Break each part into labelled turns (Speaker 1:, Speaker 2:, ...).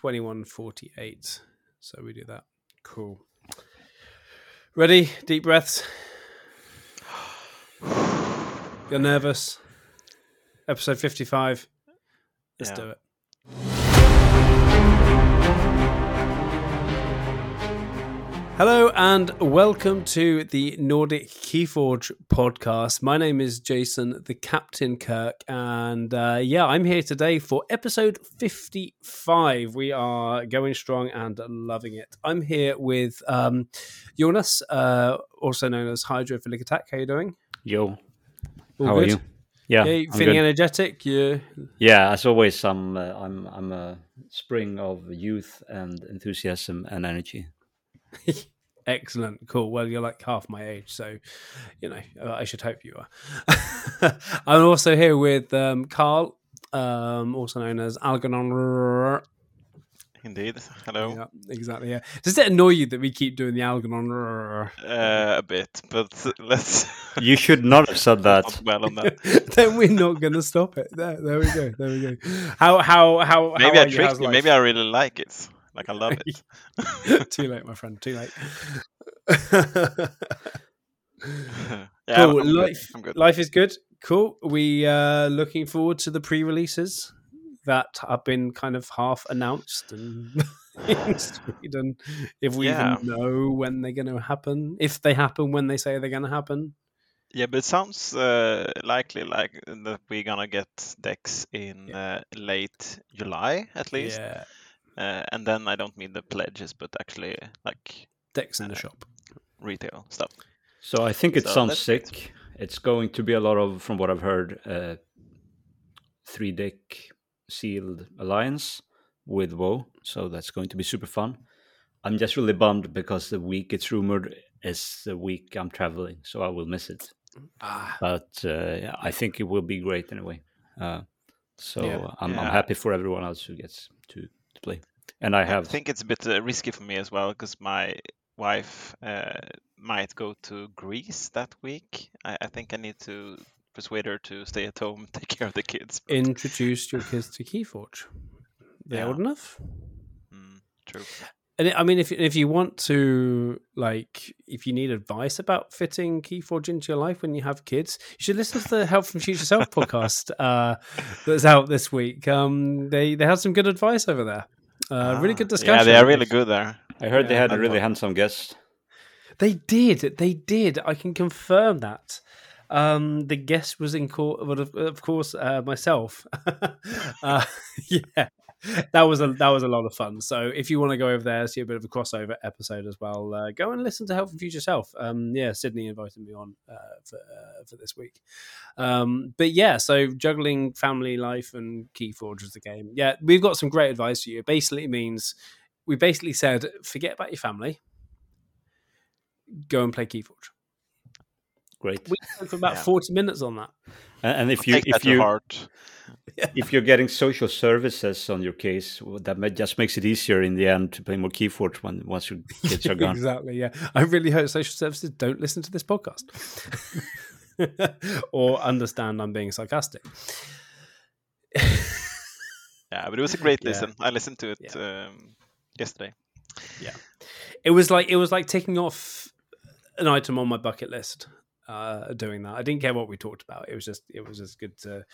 Speaker 1: 2148. So we do that. Cool. Ready? Deep breaths. You're nervous. Episode 55. Let's
Speaker 2: Yeah.
Speaker 1: do it. Hello and welcome to the Nordic Keyforge podcast. My name is Jason, the Captain Kirk, and uh, yeah, I'm here today for episode 55. We are going strong and loving it. I'm here with um, Jonas, uh, also known as Hydrophilic Attack. How you doing?
Speaker 3: Yo,
Speaker 1: All
Speaker 3: how
Speaker 1: good?
Speaker 3: are you? Yeah,
Speaker 1: Yeah,
Speaker 3: I'm
Speaker 1: feeling
Speaker 3: good.
Speaker 1: energetic? Yeah,
Speaker 3: yeah. As always, I'm uh, I'm I'm a spring of youth and enthusiasm and energy.
Speaker 1: Excellent, cool. Well, you're like half my age, so you know uh, I should hope you are. I'm also here with um, Karl, um, also known as Algernon.
Speaker 2: Indeed. Hello.
Speaker 1: Yeah, exactly. Yeah. Does it annoy you that we keep doing the Algernon?
Speaker 2: Uh, a bit, but let's
Speaker 3: You should not have said that.
Speaker 2: not dwell on that.
Speaker 1: then we're not going to stop it. There, there we go. There we go. How how how?
Speaker 2: Maybe
Speaker 1: how
Speaker 2: I
Speaker 1: are you?
Speaker 2: tricked you.
Speaker 1: life?
Speaker 2: Maybe I really like it. Like I love it.
Speaker 1: too late, my friend. Too late.
Speaker 2: yeah,
Speaker 1: cool.
Speaker 2: I'm good.
Speaker 1: Life,
Speaker 2: I'm good.
Speaker 1: life is good. Cool. We uh looking forward to the pre-releases that have been kind of half announced and in Sweden. If we
Speaker 2: Yeah.
Speaker 1: even know when they're going to happen, if they happen when they say they're going to happen.
Speaker 2: Yeah, but it sounds uh, likely like that we're gonna get decks in uh, late July at least,
Speaker 1: Yeah,
Speaker 2: uh, and then I don't mean the pledges, but actually like
Speaker 1: decks in the shop.
Speaker 2: retail stuff.
Speaker 3: So I think it
Speaker 2: So
Speaker 3: sounds
Speaker 2: that's good.
Speaker 3: sick. It's going to be a lot of, from what I've heard, uh, three deck sealed alliance with WoW. So that's going to be super fun. I'm just really bummed because the week it's rumored is the week I'm traveling, so I will miss it.
Speaker 1: Ah,
Speaker 3: But uh, yeah, I think it will be great anyway. Uh, so
Speaker 1: Yeah.
Speaker 3: I'm, I'm happy for everyone else who gets to, to play. And I have.
Speaker 2: I think it's a bit uh, risky for me as well because my wife uh, might go to Greece that week. I, I think I need to persuade her to stay at home, take care of the kids. but-
Speaker 1: introduce your kids to Keyforge. They're
Speaker 2: Yeah.
Speaker 1: old enough.
Speaker 2: Mm, true.
Speaker 1: And I mean, if if you want to, like, if you need advice about fitting Keyforge into your life when you have kids, you should listen to the Help from Future Self podcast uh, that's out this week. Um, they they had some good advice over there. Uh, really
Speaker 2: Ah,
Speaker 1: good discussion.
Speaker 2: Yeah, they are really good there.
Speaker 3: I heard they had a really
Speaker 2: know.
Speaker 3: handsome guest.
Speaker 1: They did. They did. I can confirm that. Um, the guest was in court, but of, of course, uh, myself. uh, yeah, that was a that was a lot of fun. So if you want to go over there, see a bit of a crossover episode as well, uh, go and listen to Help from Future Self. Um, yeah, Sydney invited me on uh, for uh, for this week. Um, but yeah, so juggling family life and Keyforge is the game. Yeah, we've got some great advice for you. It basically means we basically said forget about your family go and play Keyforge.
Speaker 3: Great.
Speaker 1: We spoke for about
Speaker 2: Yeah.
Speaker 1: 40 minutes on that.
Speaker 3: And, and if you if you
Speaker 2: heart.
Speaker 3: if you're getting social services on your case, well, that ma- just makes it easier in the end to play more Keyforge when once your kids are gone.
Speaker 1: exactly, yeah. I really hope social services don't listen to this podcast or understand I'm being sarcastic.
Speaker 2: Yeah, but it was a great
Speaker 1: Yeah.
Speaker 2: listen. I listened to it um, yesterday.
Speaker 1: Yeah, it was like it was like taking off an item on my bucket list. Uh, doing that, I didn't care what we talked about. It was just it was just good to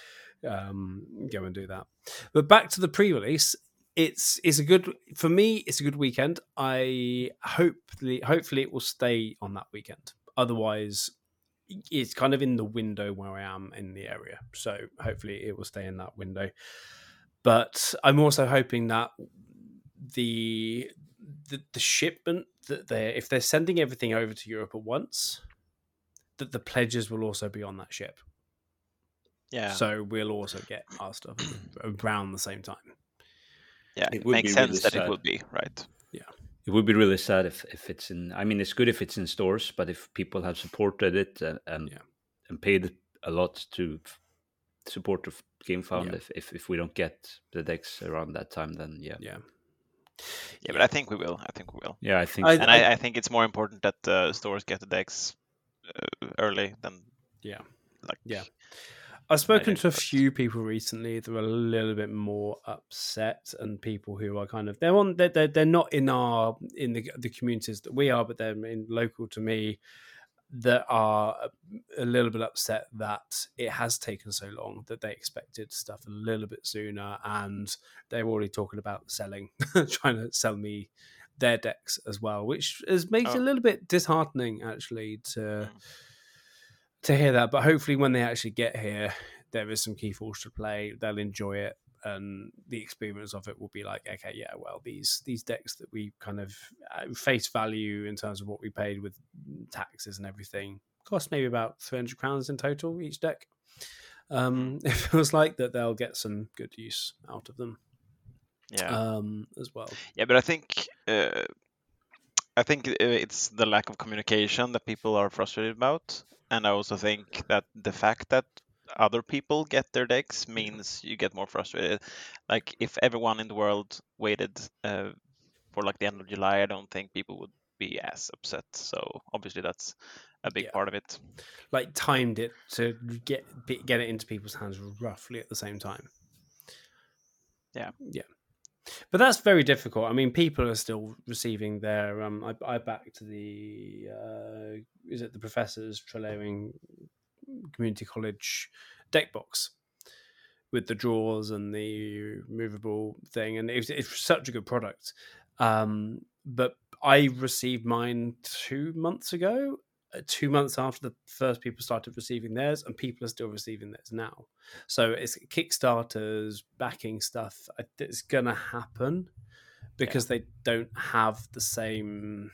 Speaker 1: um, go and do that. But back to the pre-release, it's it's a good for me. It's a good weekend. I hopefully hopefully it will stay on that weekend. Otherwise, it's kind of in the window where I am in the area. So hopefully it will stay in that window. But I'm also hoping that the the, the shipment that they if they're sending everything over to Europe at once, that the pledges will also be on that ship.
Speaker 2: Yeah,
Speaker 1: So we'll also get our stuff around the same time.
Speaker 2: yeah,
Speaker 3: it
Speaker 2: it,
Speaker 3: would
Speaker 2: makes
Speaker 3: be really
Speaker 2: sense that
Speaker 3: sad.
Speaker 2: it would be right. Yeah.
Speaker 3: It would be really sad if, if it's in. I mean, it's good if it's in stores, but if people have supported it and and,
Speaker 1: Yeah.
Speaker 3: and paid a lot to support the game found,
Speaker 1: Yeah.
Speaker 3: if, if if we don't get the decks around that time, then yeah,
Speaker 1: Yeah.
Speaker 2: Yeah, but I think we will. I think we will.
Speaker 3: yeah, I think.
Speaker 2: And I, I think it's more important that uh, stores get the decks uh, early than
Speaker 1: Yeah.
Speaker 2: like
Speaker 1: Yeah. I've spoken to a few people recently that are a little bit more upset, and people who are kind of they're on they're they're, they're not in our in the the communities that we are, but they're in local to me that are a little bit upset that it has taken so long that they expected stuff a little bit sooner, and they're already talking about selling, trying to sell me their decks as well, which is makes it
Speaker 2: Oh.
Speaker 1: a little bit disheartening actually to
Speaker 2: Mm.
Speaker 1: to hear that. But hopefully, when they actually get here, there is some Keyforge to play. They'll enjoy it, and the experience of it will be like, okay, yeah, well, these these decks that we kind of face value in terms of what we paid with taxes and everything cost maybe about three hundred crowns in total each deck. Um, it feels like that they'll get some good use out of them
Speaker 2: Yeah.
Speaker 1: um, as well.
Speaker 2: Yeah, but I think uh, I think uh, it's the lack of communication that people are frustrated about, and I also think that the fact that other people get their decks means you get more frustrated. Like if everyone in the world waited uh, for like the end of July, I don't think people would be as upset. So obviously that's a big
Speaker 1: Yeah.
Speaker 2: part of it.
Speaker 1: Like timed it to get get it into people's hands roughly at the same time.
Speaker 2: Yeah.
Speaker 1: yeah. But that's very difficult. I mean, people are still receiving their. Um, I, I backed the. Uh, is it the professors Trelawing Community College deck box with the drawers and the movable thing, and it it's such a good product. Um, but I received mine two months ago, two months after the first people started receiving theirs, and people are still receiving theirs now. So it's Kickstarters backing stuff. It's gonna happen because they don't have the same.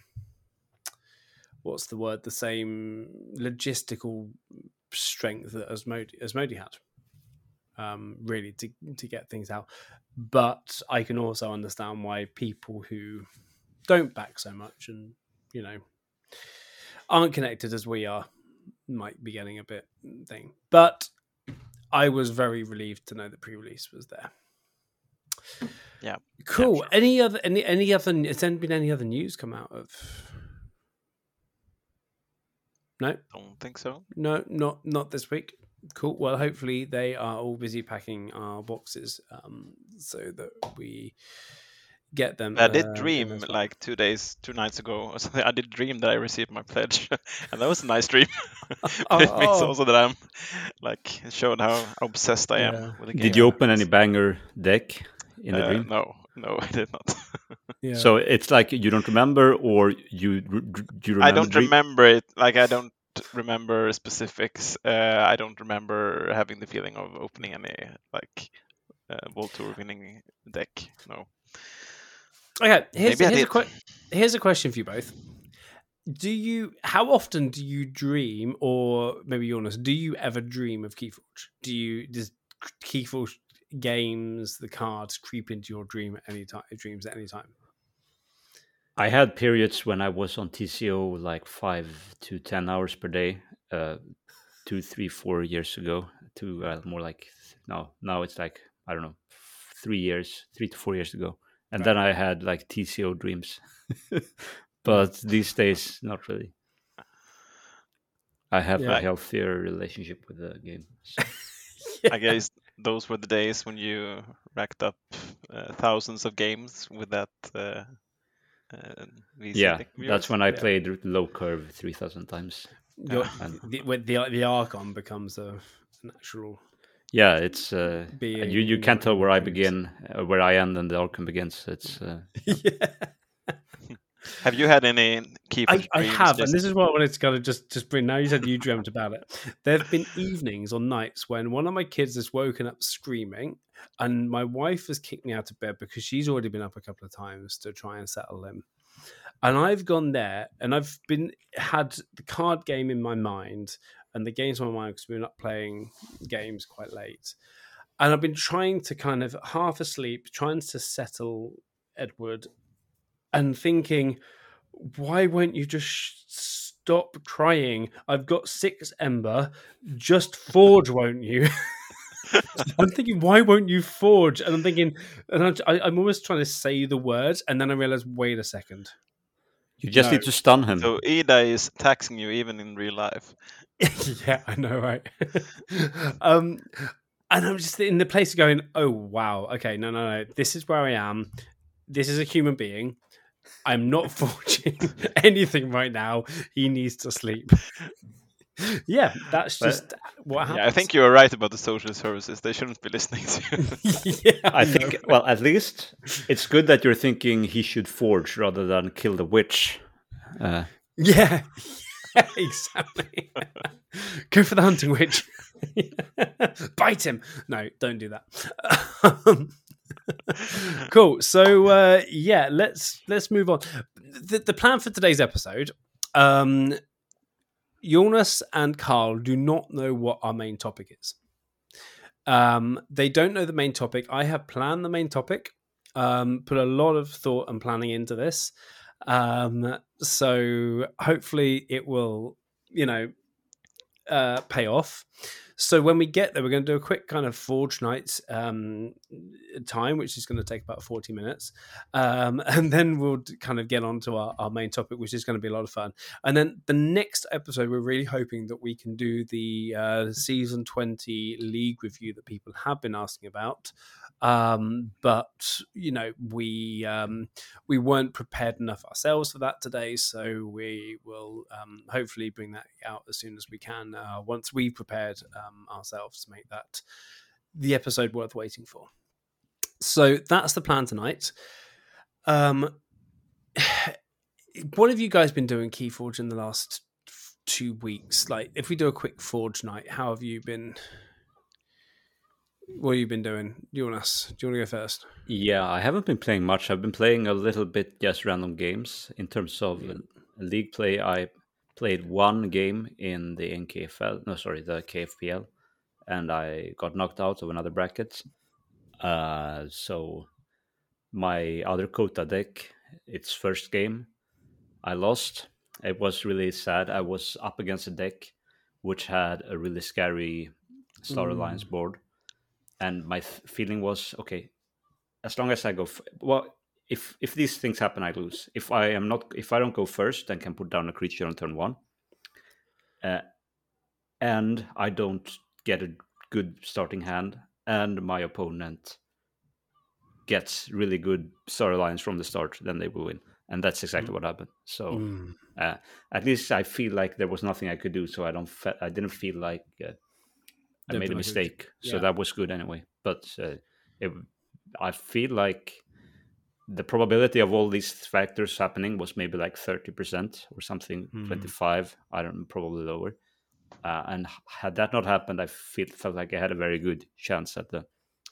Speaker 1: What's the word? The same logistical strength that Asmodee, Asmodee had. Um, really to to get things out, but I can also understand why people who don't back so much and you know aren't connected as we are might be getting a bit thing. But I was very relieved to know the pre-release was there.
Speaker 2: Yeah.
Speaker 1: Cool.
Speaker 2: sure.
Speaker 1: Any other any any other has there been any other news come out of No,
Speaker 2: Don't think so.
Speaker 1: no, not not this week. Cool. Well, hopefully they are all busy packing our boxes um, so that we get them.
Speaker 2: I did
Speaker 1: uh,
Speaker 2: dream
Speaker 1: well.
Speaker 2: like two days, two nights ago or something. I did dream that I received my pledge, and that was a nice dream. but it means
Speaker 1: Oh.
Speaker 2: also that I'm like it showed how obsessed I am
Speaker 1: Yeah.
Speaker 2: with the game.
Speaker 3: Did you open any banger deck in the
Speaker 2: Uh,
Speaker 3: dream?
Speaker 2: No, no, I did not.
Speaker 1: Yeah.
Speaker 3: So it's like you don't remember, or you r- r- you remember.
Speaker 2: I don't remember it. Like I don't remember specifics. Uh, I don't remember having the feeling of opening any like uh, World Tour winning deck. No.
Speaker 1: Okay, here's, here's, a que- here's a question for you both. Do you, how often do you dream, or maybe you're honest, do you ever dream of Keyforge? Do you, does Keyforge games, the cards, creep into your dream at any time, dreams at any time?
Speaker 3: I had periods when I was on TCO like five to ten hours per day, uh, two, three, four years ago. To uh, more like now. now it's like I don't know, three years, three to four years ago, and then I had like TCO dreams. but these days, not really. I have
Speaker 1: Yeah.
Speaker 3: a healthier relationship with the game. so-
Speaker 2: I guess those were the days when you racked up uh, thousands of games with that. Uh, uh,
Speaker 3: yeah, that's when I
Speaker 1: Yeah.
Speaker 3: played low curve three thousand times.
Speaker 1: Your,
Speaker 3: and-
Speaker 1: the, the the Archon becomes a an actual.
Speaker 3: Yeah, it's uh,
Speaker 1: Being
Speaker 3: you. You can't tell where I begin, uh, where I end, and the Archon begins. It's uh,
Speaker 1: yeah.
Speaker 2: Have you had any key?
Speaker 1: I, I have, and this is what I wanted to kind of just just bring. Now you said you dreamt about it. There have been evenings or nights when one of my kids has woken up screaming, and my wife has kicked me out of bed because she's already been up a couple of times to try and settle him. And I've gone there, and I've been had the card game in my mind, and the games my mind because we're not playing games quite late. And I've been trying to kind of half asleep, trying to settle Edward, and thinking, why won't you just sh- stop crying? I've got six ember. Just forge, won't you? I'm thinking, why won't you forge? And I'm thinking, and I'm, I, I'm almost trying to say the words, and then I realize, wait a second,
Speaker 3: You just
Speaker 1: No.
Speaker 3: need to stun him.
Speaker 2: So Ida is taxing you even in real life.
Speaker 1: yeah, I know, right? um, and I'm just in the place of going, oh wow, okay, no, no, no, this is where I am. This is a human being. I'm not forging anything right now. He needs to sleep. Yeah, that's
Speaker 3: But-
Speaker 1: just what happens.
Speaker 2: Yeah, I think you are right about the social services. They shouldn't be listening to you.
Speaker 1: yeah,
Speaker 3: I
Speaker 1: know.
Speaker 3: think, well, at least it's good that you're thinking he should forge rather than kill the witch. Uh,
Speaker 1: Yeah, yeah exactly. Go for the hunting witch. Bite him. No, don't do that. Um, cool. So uh, yeah, let's let's move on. The, the plan for today's episode. Um, Jonas and Karl do not know what our main topic is. Um, they don't know the main topic. I have planned the main topic. Um, put a lot of thought and planning into this. Um, so hopefully it will, you know, uh, pay off. So when we get there, we're going to do a quick kind of Forge Night um, time, which is going to take about 40 minutes. Um, and then we'll kind of get on to our, our main topic, which is going to be a lot of fun. And then the next episode, we're really hoping that we can do the uh, season 20 league review that people have been asking about. Um, but, you know, we. Um, we weren't prepared enough ourselves for that today, so we will um, hopefully bring that out as soon as we can. Uh, once we've prepared um, ourselves to make that the episode worth waiting for. So that's the plan tonight. Um, what have you guys been doing Keyforge in the last f- two weeks? Like, if we do a quick Forge night, how have you been? What have you been doing? Do you want us? do you want to go first?
Speaker 3: yeah, I haven't been playing much. I've been playing a little bit just random games. In terms of uh, league play, I played one game in the NKFL, no, sorry, the KFPL, and I got knocked out of another bracket. Uh, so my other CotA deck, its first game, I lost. It was really sad. I was up against a deck which had a really scary Star Alliance board, and my th- feeling was okay. As long as I go, f- well, if if these things happen, I lose. If I am not, if I don't go first, then can put down a creature on turn one, uh, and I don't get a good starting hand, and my opponent gets really good Star Alliance from the start, then they will win. And that's exactly what happened. So
Speaker 1: Mm.
Speaker 3: uh, at least I feel like there was nothing I could do, so I don't. Fe- I didn't feel like uh, I made a
Speaker 1: like it was-
Speaker 3: mistake. So that was good anyway. But uh, it, I feel like the probability of all these factors happening was maybe like thirty percent or something,
Speaker 1: Hmm.
Speaker 3: twenty-five. I don't know probably lower. Uh, and had that not happened, I feel felt like I had a very good chance at the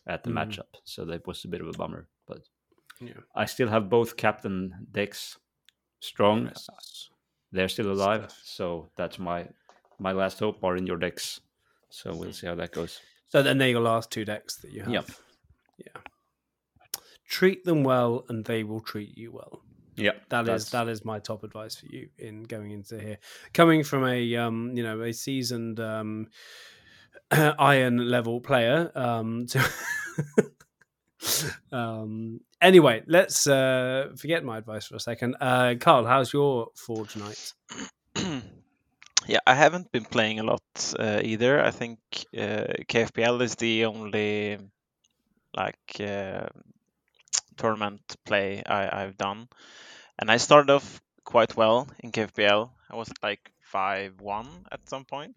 Speaker 3: at the
Speaker 1: Mm.
Speaker 3: matchup. So that was a bit of a bummer, but
Speaker 1: Yeah.
Speaker 3: I still have both captain decks strong.
Speaker 1: Yes.
Speaker 3: They're still alive,
Speaker 1: Stuff.
Speaker 3: so that's my my last hope are in your decks. So we'll see how that goes.
Speaker 1: So then they're your last two decks that you have.
Speaker 3: Yep.
Speaker 1: Yeah. Treat them well, and they will treat you well.
Speaker 3: Yeah,
Speaker 1: That is that is my top advice for you in going into here. Coming from a um, you know, a seasoned um iron level player. Um to um anyway, let's uh forget my advice for a second. Uh Karl, how's your forge night?
Speaker 2: yeah, I haven't been playing a lot uh, either. I think uh, KFPL is the only like uh, tournament play I, I've done, and I started off quite well in KFPL. I was like five one at some point,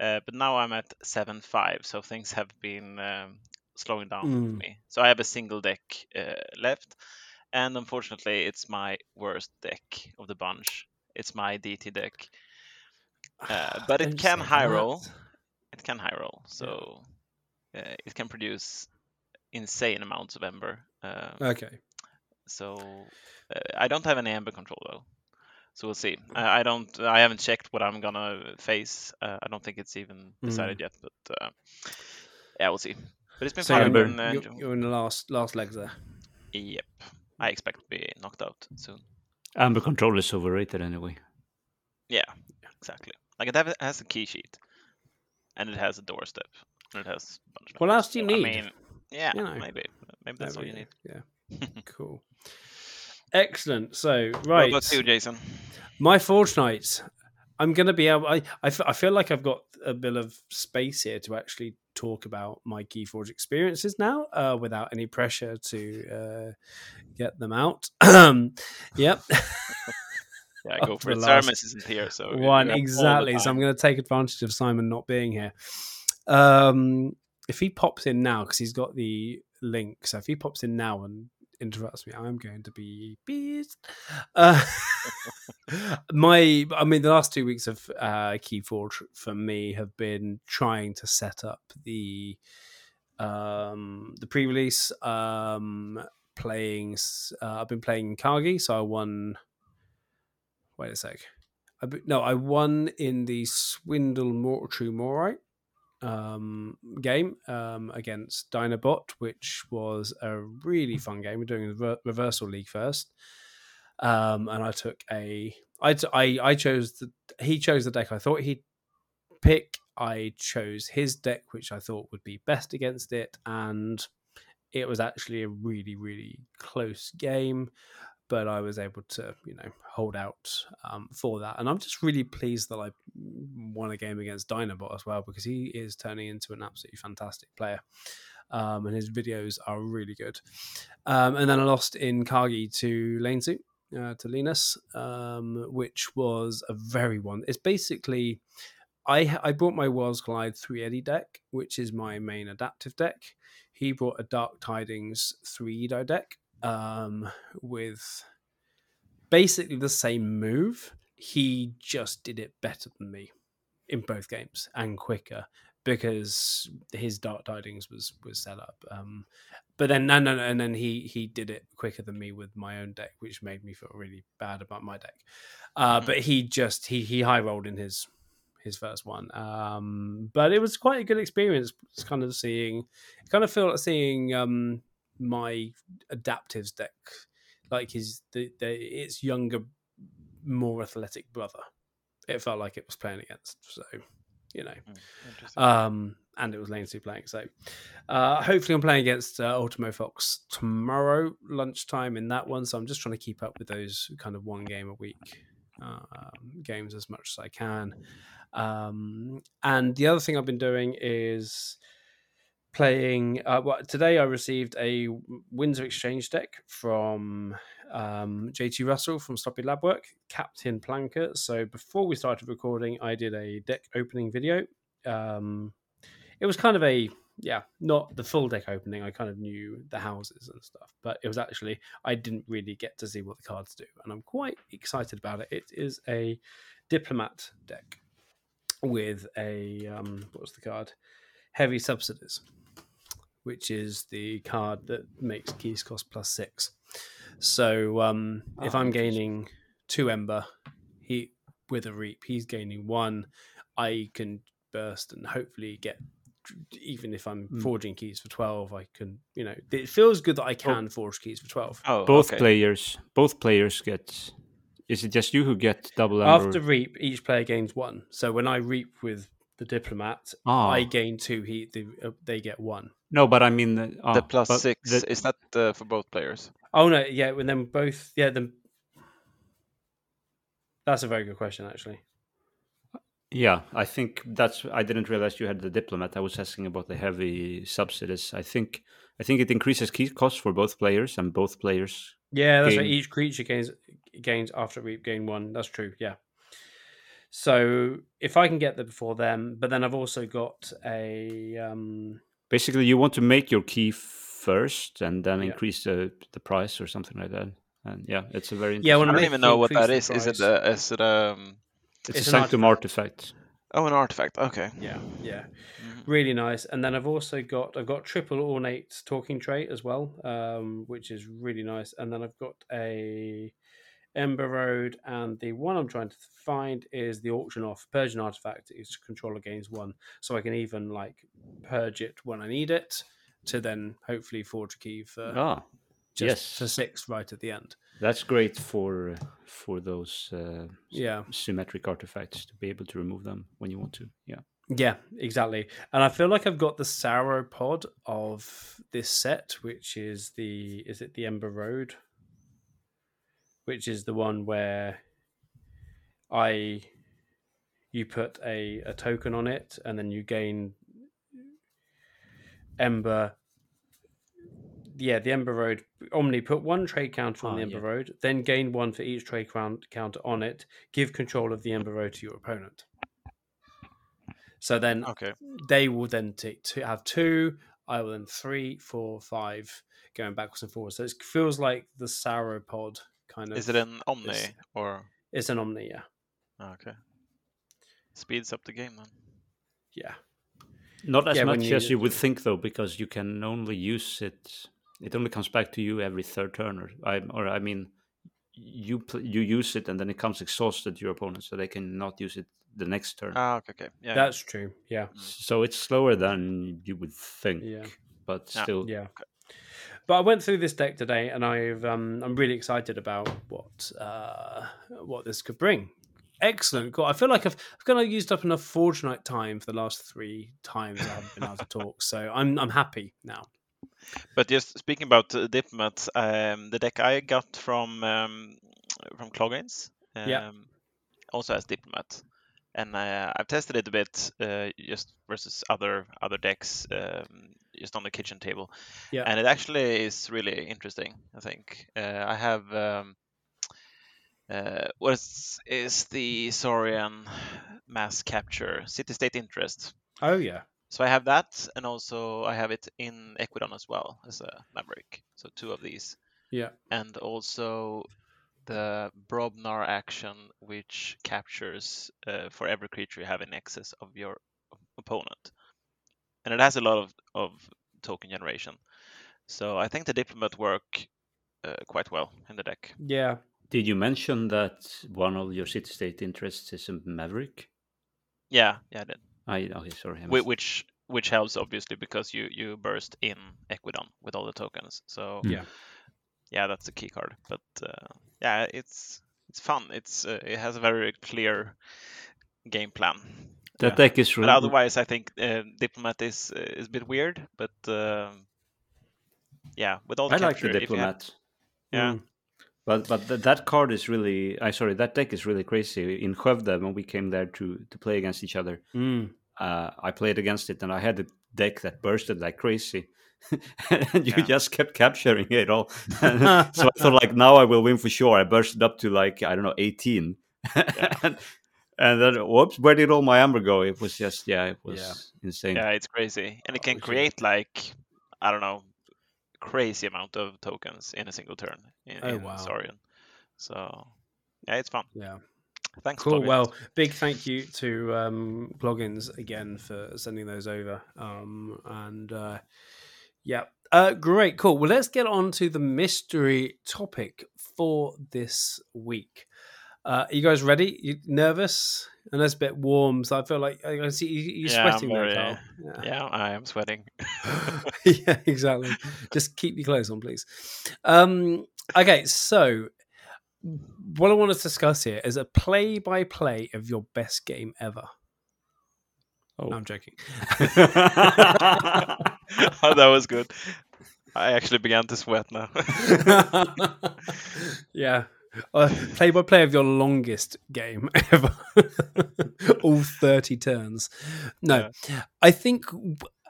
Speaker 2: uh, but now I'm at seven five. So things have been um, slowing down for
Speaker 1: Mm.
Speaker 2: me. So I have a single deck uh, left, and unfortunately, it's my worst deck of the bunch. It's my DT deck. Uh, but it can high
Speaker 1: that.
Speaker 2: roll. It can high roll, so uh, it can produce insane amounts of ember. Um,
Speaker 1: Okay.
Speaker 2: so uh, I don't have any amber control though. So we'll see. I, I don't. I haven't checked what I'm gonna face. Uh, I don't think it's even decided yet. But uh, yeah, we'll see. But it's been
Speaker 1: So
Speaker 2: fun.
Speaker 1: you're,
Speaker 2: and, uh,
Speaker 1: you're, you're in the last last legs there.
Speaker 2: Yep. I expect to be knocked out soon.
Speaker 3: Amber control is overrated anyway.
Speaker 2: Yeah, exactly. Like it has a key sheet, and it has a doorstep, and it has. A bunch of
Speaker 1: What
Speaker 2: numbers.
Speaker 1: else do you need?
Speaker 2: I mean, yeah,
Speaker 1: You know.
Speaker 2: maybe. Maybe that's all you need.
Speaker 1: Yeah. cool. Excellent. So,
Speaker 2: What
Speaker 1: right.
Speaker 2: about you, Jason?
Speaker 1: My Forge night. I'm going to be able. I, I, f- I feel like I've got a bit of space here to actually talk about my Keyforge experiences now, uh, without any pressure to uh, get them out. yep.
Speaker 2: Yeah, go for it. Ceramis isn't here, so
Speaker 1: One
Speaker 2: have all the
Speaker 1: exactly. So I'm going to take advantage of Simon not being here. Um, if he pops in now, because he's got the link, so if he pops in now and interrupts me, I'm going to be pissed. Uh, my, I mean, the last two weeks of uh, Keyforge for for me have been trying to set up the um the pre-release um playing uh, i've been playing kagi so i won wait a sec. I, no i won in the swindle Mor- true morite um game um against dinobot which was a really fun game. We're doing the rever- reversal league first. Um and i took a I, I i chose the he chose the deck i thought he'd pick. I chose his deck which i thought would be best against it. And it was actually a really really close game but i was able to you know hold out um, for that. And i'm just really pleased that i won a game against dinobot as well because he is turning into an absolutely fantastic player. Um, and his videos are really good. Um, and then i lost in kagi to lanesu uh, to linus um, which was a very one. It's basically I I brought my Worlds Collide three Eddie deck, which is my main adaptive deck. He brought a Dark Tidings three Edo deck um, with basically the same move. He just did it better than me in both games and quicker because his Dark Tidings was was set up. Um, but then no no no, and then he he did it quicker than me with my own deck, which made me feel really bad about my deck. Uh,
Speaker 2: Mhm.
Speaker 1: But he just he he high rolled in his his first one. Um, but it was quite a good experience. It's kind of seeing, kind of feel like seeing um, my adaptives deck, like his the, the its younger, more athletic brother. It felt like it was playing against. So, you know,
Speaker 2: Mm,
Speaker 1: um, and it was Lane 2 playing. So, uh, hopefully, I'm playing against uh, Ultimo Fox tomorrow lunchtime in that one. So, I'm just trying to keep up with those kind of one game a week uh, games as much as I can. Um, and the other thing I've been doing is playing. Uh, well, today I received a Winds of Exchange deck from um, JT Russell from Sloppy Lab Work, Captain Planker. So before we started recording, I did a deck opening video. Um, it was kind of a yeah, not the full deck opening. I kind of knew the houses and stuff, but it was actually I didn't really get to see what the cards do, and I'm quite excited about it. It is a diplomat deck with a um, what's the card? Heavy subsidies, which is the card that makes keys cost plus six. So um, if
Speaker 3: Ah,
Speaker 1: I'm gaining two ember, he with a reap, he's gaining one. I can burst and hopefully get. Even if I'm
Speaker 3: Mm.
Speaker 1: forging keys for twelve, I can. You know, it feels good that I can forge keys for twelve.
Speaker 2: Oh,
Speaker 3: both
Speaker 2: okay.
Speaker 3: players, both players get. Is it just you who get double ember?
Speaker 1: After reap, each player gains one. So when I reap with the diplomat,
Speaker 3: Ah.
Speaker 1: I gain two. He they, uh, they get one.
Speaker 3: no, but I mean the, ah,
Speaker 2: The six
Speaker 3: the-
Speaker 2: is that uh, for both players?
Speaker 1: Oh no, yeah, and then both. Yeah, then that's a very good question, actually.
Speaker 3: Yeah, I think that's. I didn't realize you had the diplomat. I was asking about the heavy subsidies. I think. I think it increases key cost for both players, and both players.
Speaker 1: Yeah, that's right. Each creature gains gains after reap gain one. That's true. Yeah. So if I can get there before them, but then I've also got a um,
Speaker 3: Basically, you want to make your key first, and then
Speaker 1: Yeah.
Speaker 3: increase the the price or something like that. And yeah, it's a very
Speaker 1: Yeah,
Speaker 2: I
Speaker 1: when I
Speaker 2: don't even know what that is.
Speaker 1: increase
Speaker 2: is.
Speaker 1: the
Speaker 2: it a, is it um?
Speaker 3: it's,
Speaker 1: it's
Speaker 3: a sanctum artifact.
Speaker 2: Oh, an artifact. Okay.
Speaker 1: yeah, yeah,
Speaker 2: Mhm.
Speaker 1: really nice. And then I've also got I've got triple ornate talking tray as well, um, which is really nice. And then I've got a Ember Road, and the one I'm trying to find is the auction off Persian artifact. Is controller gains one, so I can even like purge it when I need it to then hopefully forge a key for
Speaker 3: Ah,
Speaker 1: just
Speaker 3: yes.
Speaker 1: for six right at the end.
Speaker 3: that's great for for those uh,
Speaker 1: Yeah,
Speaker 3: symmetric artifacts to be able to remove them when you want to. Yeah.
Speaker 1: yeah, exactly. And I feel like I've got the sauropod of this set, which is the is it the Ember Road? Which is the one where I you put a, a token on it and then you gain Ember. Yeah, the Ember Road. Omni put one trade counter on
Speaker 3: Ah,
Speaker 1: the Ember
Speaker 3: yeah.
Speaker 1: Road, then gain one for each trade count, counter on it. Give control of the Ember Road to your opponent. So then
Speaker 2: Okay.
Speaker 1: they will then take to have two. I will then three, four, five, going backwards and forwards. So it feels like the sauropod kind of.
Speaker 2: Is it an Omni
Speaker 1: it's-
Speaker 2: or
Speaker 1: It's an omni, yeah,
Speaker 2: oh, okay? Speeds up the game then.
Speaker 1: yeah.
Speaker 3: Not as
Speaker 1: Yeah,
Speaker 3: much
Speaker 1: you-
Speaker 3: as you would think, though, because you can only use it. It only comes back to you every third turn, or I, or I mean, you pl- you use it and then it comes exhausted to your opponent, so they cannot use it the next turn.
Speaker 2: Ah, okay, okay. Yeah.
Speaker 1: That's true. Yeah,
Speaker 3: so it's slower than you would think,
Speaker 1: Yeah.
Speaker 3: but
Speaker 2: Yeah.
Speaker 3: still,
Speaker 1: yeah. But I went through this deck today, and I've um, I'm really excited about what uh, what this could bring. Excellent. Cool. I feel like I've, I've kind of used up enough Forge night time for the last three times I haven't been able to talk, so I'm I'm happy now.
Speaker 2: But just speaking about uh, Diplomat, um, the deck I got from um, from Cloggins um,
Speaker 1: Yeah.
Speaker 2: also has Diplomat, and uh, I've tested it a bit uh, just versus other other decks um, just on the kitchen table,
Speaker 1: Yeah.
Speaker 2: and it actually is really interesting. I think uh, I have. Um, uh, what is, is the Saurian mass capture city state interest?
Speaker 1: Oh yeah.
Speaker 2: So I have that, and also I have it in Ekwidon as well as a Maverick. So two of these,
Speaker 1: Yeah.
Speaker 2: and also the Brobnar action, which captures uh, for every creature you have in excess of your opponent, and it has a lot of, of token generation. So I think the Diplomat work uh, quite well in the deck.
Speaker 1: Yeah.
Speaker 3: Did you mention that one of your city state interests is a Maverick?
Speaker 2: Yeah, yeah, I did.
Speaker 3: I okay, sorry. I missed-
Speaker 2: which which helps obviously because you you burst in Ekwidon with all the tokens. So
Speaker 1: Yeah.
Speaker 2: yeah, that's the key card. But uh, yeah, it's it's fun. It's uh, it has a very clear game plan.
Speaker 3: That deck is
Speaker 2: but otherwise, I think uh, diplomat is uh, is a bit weird. But um yeah, with all the
Speaker 3: I like the
Speaker 2: you have-
Speaker 3: diplomat.
Speaker 2: yeah,
Speaker 1: Mm.
Speaker 3: But but th- that card is really I sorry that deck is really crazy. In Skövde when we came there to to play against each other,
Speaker 1: Mm.
Speaker 3: uh, I played against it and I had a deck that bursted like crazy, and you
Speaker 2: Yeah.
Speaker 3: just kept capturing it all. so I thought like now I will win for sure. I bursted up to like I don't know eighteen, and, and then whoops, where did all my amber go? It was just yeah, it was
Speaker 1: Yeah.
Speaker 3: insane.
Speaker 2: yeah, it's crazy, and it can create like I don't know, crazy amount of tokens in a single turn in,
Speaker 1: Oh,
Speaker 2: in
Speaker 1: wow.
Speaker 2: Saurian. So yeah, it's fun.
Speaker 1: Yeah.
Speaker 2: Thanks.
Speaker 1: Cool.
Speaker 2: Cloggins.
Speaker 1: Well, big thank you to um, Cloggins again for sending those over. Um, and uh, yeah, uh, great. Cool. Well, let's get on to the mystery topic for this week. Uh, are you guys ready? You nervous? And it's a bit warm, so I feel like I see you, you're
Speaker 2: Yeah,
Speaker 1: sweating there,
Speaker 2: very-
Speaker 1: Karl. Yeah.
Speaker 2: yeah, I am sweating.
Speaker 1: yeah, exactly. Just keep your clothes on, please. Um, okay, so what I want to discuss here is a play-by-play of your best game ever.
Speaker 3: Oh.
Speaker 1: No, I'm joking.
Speaker 2: oh, that was good. I actually began to sweat now.
Speaker 1: yeah. Uh, play by play of your longest game ever. All 30 turns. No, I think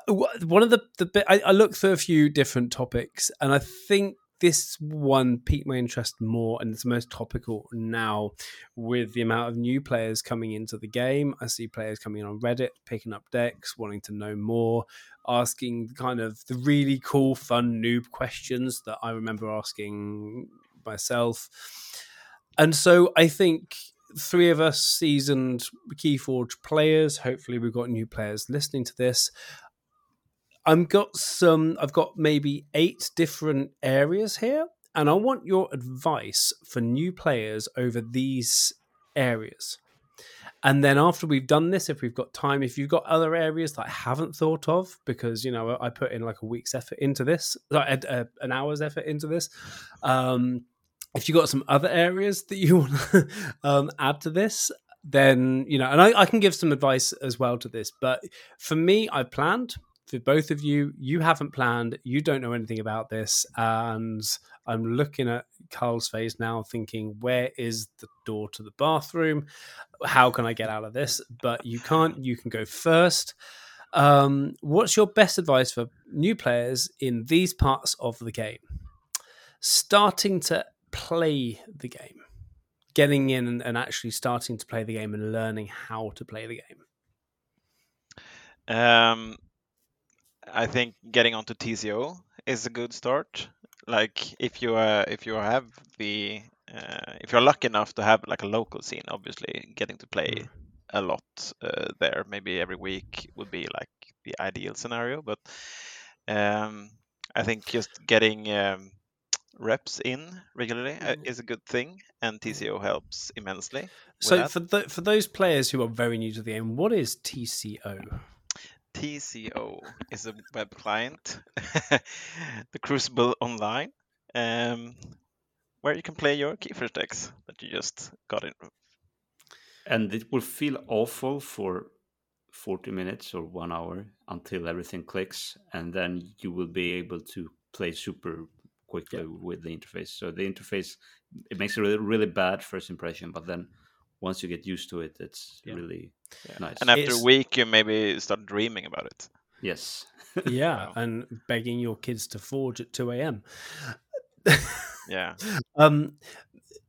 Speaker 1: one of the, the bit, I, I looked through a few different topics and I think this one piqued my interest more and it's most topical now with the amount of new players coming into the game. I see players coming in on Reddit, picking up decks, wanting to know more, asking kind of the really cool, fun noob questions that I remember asking myself. And so I think three of us seasoned Keyforge players, hopefully we've got new players listening to this. I've got some, I've got maybe eight different areas here, and I want your advice for new players over these areas. And then after we've done this, if we've got time, if you've got other areas that I haven't thought of, because you know I put in like a week's effort into this, like a, a, an hour's effort into this. Um, if you've got some other areas that you want to um, add to this, then you know, and I, I can give some advice as well to this. But for me, I planned. For both of you, you haven't planned. You don't know anything about this, and I'm looking at Karl's face now, thinking, "Where is the door to the bathroom? How can I get out of this?" But you can't. You can go first. Um, what's your best advice for new players in these parts of the game? Starting to play the game, getting in and, and actually starting to play the game and learning how to play the game.
Speaker 2: Um, I think getting onto TCO is a good start. Like if you uh, if you have the uh, if you're lucky enough to have like a local scene, obviously getting to play
Speaker 1: Mm.
Speaker 2: a lot uh, there, maybe every week would be like the ideal scenario. But um, I think just getting um, reps in regularly uh,
Speaker 1: Mm.
Speaker 2: is a good thing, and TCO helps immensely.
Speaker 1: So
Speaker 2: that.
Speaker 1: for the, for those players who are very new to the game, what is TCO?
Speaker 2: TCO is a web client, the Crucible Online, um, where you can play your Keyforge decks that you just got in.
Speaker 3: and it will feel awful for 40 minutes or one hour until everything clicks and then you will be able to play super quickly with the interface so the interface it makes a really, really bad first impression but then once you get used to it it's
Speaker 1: Yeah.
Speaker 3: really
Speaker 2: Yeah.
Speaker 3: nice
Speaker 2: And after
Speaker 1: It's-
Speaker 2: a week, you maybe start dreaming about it.
Speaker 3: yes
Speaker 1: Yeah,
Speaker 2: Wow.
Speaker 1: and begging your kids to forge at two a.m.
Speaker 2: Yeah,
Speaker 1: um,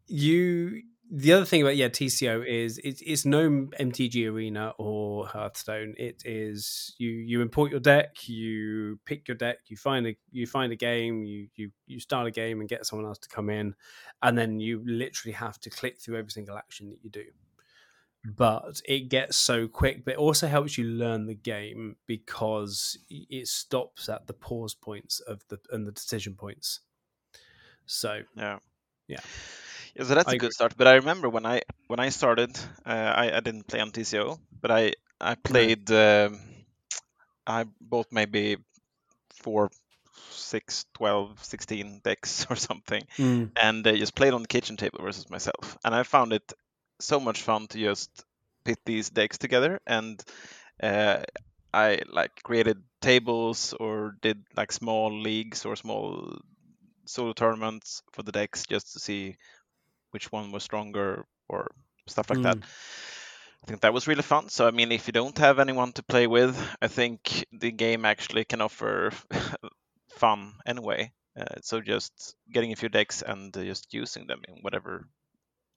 Speaker 1: you. The other thing about yeah TCO is it's it's no MTG Arena or Hearthstone. It is you you import your deck, you pick your deck, you find a you find a game, you you you start a game and get someone else to come in, and then you literally have to click through every single action that you do. But it gets so quick, but it also helps you learn the game because it stops at the pause points of the and the decision points. So
Speaker 2: yeah,
Speaker 1: Yeah.
Speaker 2: Yeah, so that's
Speaker 1: I
Speaker 2: a good start. But I remember when I when I started, uh, I I didn't play on TCO, but I I played. Um, I bought maybe four, six, 12, 16 decks or something.
Speaker 1: mm,
Speaker 2: and uh, just played on the kitchen table versus myself. And I found it so much fun to just pit these decks together. And uh, I like created tables or did like small leagues or small solo tournaments for the decks just to see which one was stronger or stuff like that. I think that was really fun. So I mean, if you don't have anyone to play with, I think the game actually can offer fun anyway. Uh, so just getting a few decks and uh, just using them in whatever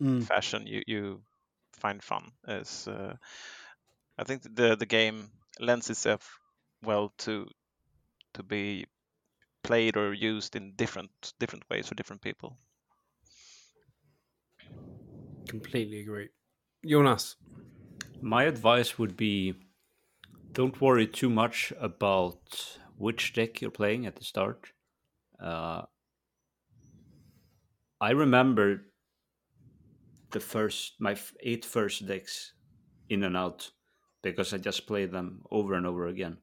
Speaker 1: mm.
Speaker 2: fashion you, you find fun is. Uh, I think the the game lends itself well to to be played or used in different different ways for different people.
Speaker 1: Completely agree. Jonas,
Speaker 3: My advice would be don't worry too much about which deck you're playing at the start. Uh, I remember the first my eight first decks in and out because I just played them over and over again.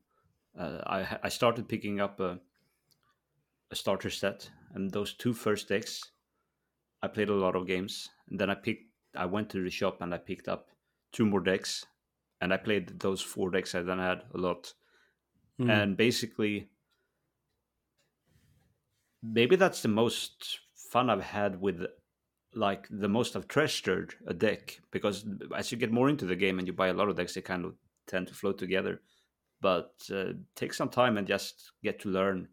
Speaker 3: Uh, I I started picking up a a starter set, and those two first decks, I played a lot of games, and then I picked. I went to the shop and I picked up two more decks, and I played those four decks I then had a lot,
Speaker 1: Mm.
Speaker 3: and basically, maybe that's the most fun I've had with like the most I've treasured a deck because as you get more into the game and you buy a lot of decks, they kind of tend to flow together. But uh, take some time and just get to learn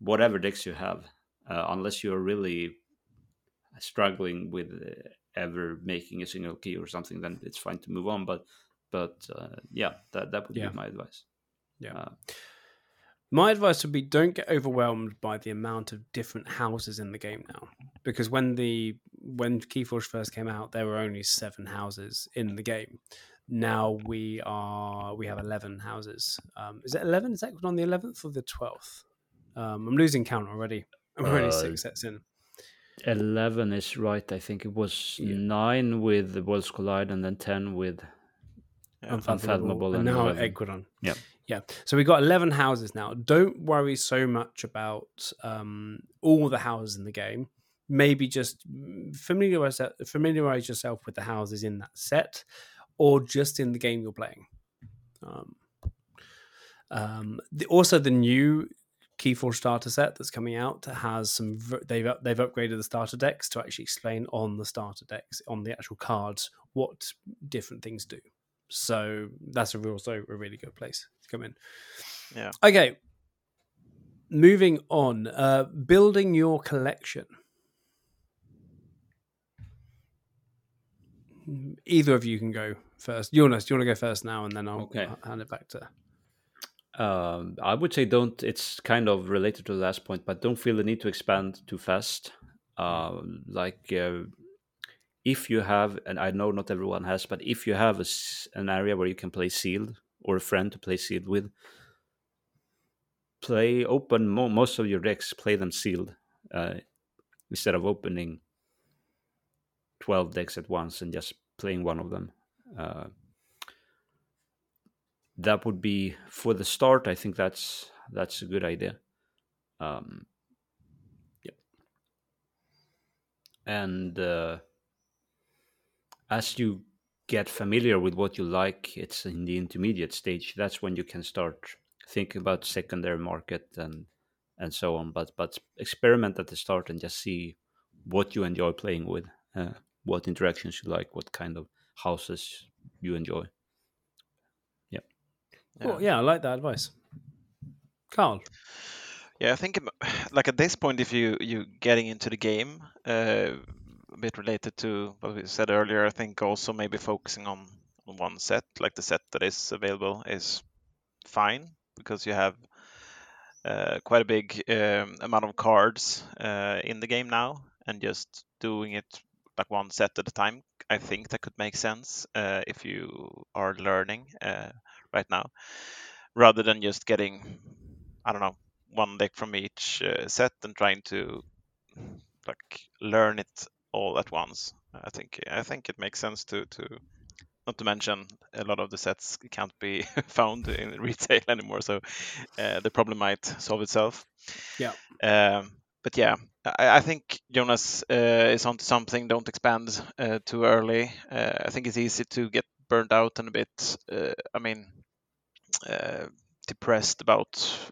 Speaker 3: whatever decks you have, uh, unless you're really struggling with uh, ever making a single key or something. Then it's fine to move on. But but uh, yeah, that that would
Speaker 1: Yeah.
Speaker 3: be my advice.
Speaker 1: Yeah.
Speaker 3: Uh,
Speaker 1: My advice would be don't get overwhelmed by the amount of different houses in the game now, because when the when Keyforge first came out, there were only seven houses in the game. Now we are we have eleven houses. Um, is it eleven? Is that on the eleventh or the twelfth? Um, I'm losing count already. I'm already
Speaker 3: Uh,
Speaker 1: six sets in.
Speaker 3: 11 is right. I think it was
Speaker 1: Yeah.
Speaker 3: 9 with the Worlds Collide and then 10 with
Speaker 2: Yeah.
Speaker 3: Unfathomable
Speaker 1: and
Speaker 3: and
Speaker 1: now
Speaker 3: 11.
Speaker 1: Ekwidon.
Speaker 3: Yeah.
Speaker 1: yeah. So we've got eleven houses now. Don't worry so much about um, all the houses in the game. Maybe just familiarize familiarize yourself with the houses in that set, or just in the game you're playing. Um, um, the, also, the new Keyforge starter set that's coming out has some. They've they've upgraded the starter decks to actually explain on the starter decks on the actual cards what different things do. So that's a real, so a really good place to come in.
Speaker 2: Yeah.
Speaker 1: Okay. Moving on, uh, building your collection. Either of you can go first. Jonas, do you want to go first now, and then I'll
Speaker 3: Okay.
Speaker 1: hand it back to.
Speaker 3: Um, I would say don't. It's kind of related to the last point, but don't feel the need to expand too fast. Uh, like uh, if you have, and I know not everyone has, but if you have a an area where you can play sealed or a friend to play sealed with, play open mo- most of your decks. Play them sealed uh, instead of opening twelve decks at once and just playing one of them. That would be for the start. I think that's that's a good idea. Um,
Speaker 1: Yep.
Speaker 3: And uh, as you get familiar with what you like, it's in the intermediate stage. That's when you can start thinking about secondary market and and so on. But but experiment at the start and just see what you enjoy playing with, uh, what interactions you like, what kind of houses you enjoy.
Speaker 1: Yeah. yeah, I like that advice. Karl.
Speaker 2: Yeah, I think like at this point, if you you're getting into the game, uh, a bit related to what we said earlier, I think also maybe focusing on, on one set, like the set that is available, is fine because you have uh, quite a big um, amount of cards uh, in the game now, and just doing it like one set at a time, I think that could make sense uh, if you are learning uh, right now, rather than just getting, I don't know, one deck from each uh, set and trying to like learn it all at once. I think I think it makes sense to to not to mention a lot of the sets can't be found in retail anymore, so uh, the problem might solve itself.
Speaker 1: Yeah.
Speaker 2: Um, but yeah, I, I think Jonas uh, is onto something. Don't expand uh, too early. Uh, I think it's easy to get burned out and a bit. uh, I mean, uh, depressed about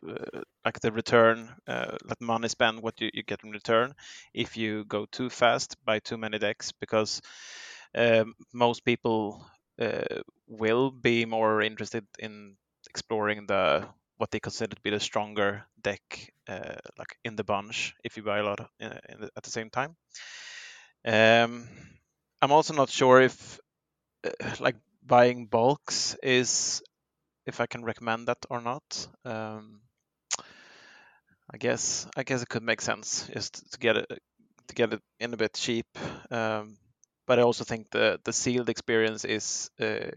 Speaker 2: uh, like the return, uh, like money spent, what you, you get in return if you go too fast, buy too many decks, because um, most people uh, will be more interested in exploring the what they consider to be the stronger deck, uh, like in the bunch, if you buy a lot uh, in the, at the same time. Um, I'm also not sure if like buying bulks is if I can recommend that or not. Um, I guess I guess it could make sense just to get it to get it in a bit cheap. Um, but I also think the the sealed experience is uh,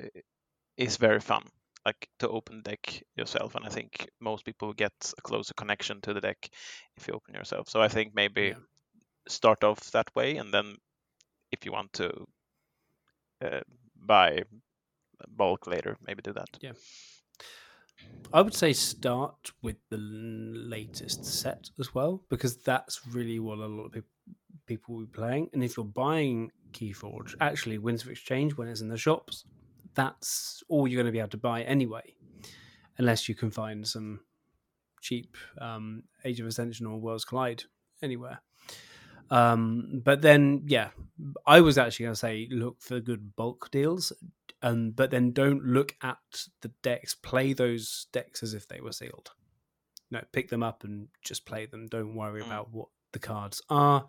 Speaker 2: is very fun, like to open the deck yourself. And I think most people get a closer connection to the deck if you open yourself. So I think maybe
Speaker 1: Yeah.
Speaker 2: start off that way, and then if you want to uh, buy bulk later, maybe do that. Yeah.
Speaker 1: I would say start with the latest set as well, because that's really what a lot of peop- people will be playing. And if you're buying Keyforge, actually, Winds of Exchange, when it's in the shops, that's all you're going to be able to buy anyway, unless you can find some cheap um, Age of Ascension or Worlds Collide anywhere. Um, but then, yeah, I was actually going to say look for good bulk deals, um, but then don't look at the decks. Play those decks as if they were sealed. No, pick them up and just play them. Don't worry
Speaker 2: Mm.
Speaker 1: about what the cards are.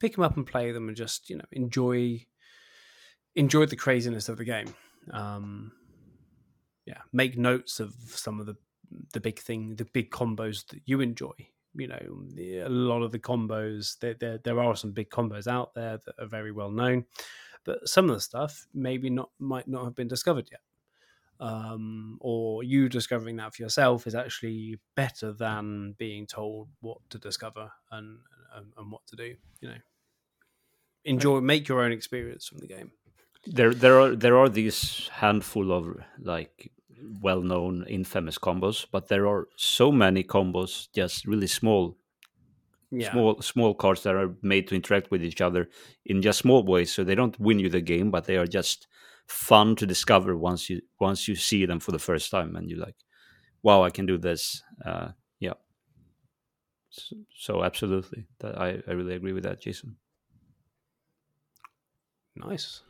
Speaker 1: Pick them up and play them, and just you know enjoy enjoy the craziness of the game. Um, yeah, make notes of some of the the big thing, the big combos that you enjoy. You know, the- a lot of the combos. There, there, there are some big combos out there that are very well known, but some of the stuff maybe not might not have been discovered yet. Um, or you discovering that for yourself is actually better than being told what to discover and and, and what to do. You know, enjoy, make your own experience from the game.
Speaker 3: There, there are there are these handful of like well-known infamous combos, but there are so many combos, just really small,
Speaker 1: Yeah,
Speaker 3: small, small cards that are made to interact with each other in just small ways. So they don't win you the game, but they are just fun to discover once you once you see them for the first time, and you're like, "Wow, I can do this." Uh, yeah, So, so absolutely, that I, I really agree with that, Jason.
Speaker 1: Nice.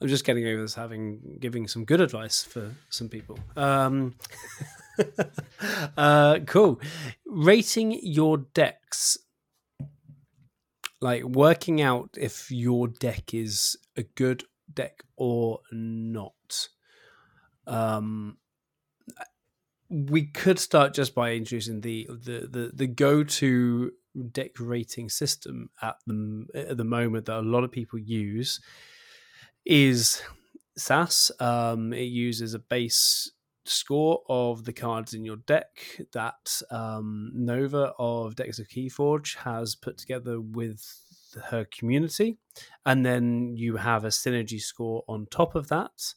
Speaker 1: I'm just getting over this having giving some good advice for some people. Um, uh, cool. Rating your decks, like working out if your deck is a good deck or not. Um, we could start just by introducing the the the, the go to deck rating system at the at the moment that a lot of people use is SAS. Um, it uses a base score of the cards in your deck that um, Nova of Decks of Keyforge has put together with her community, and then you have a synergy score on top of that,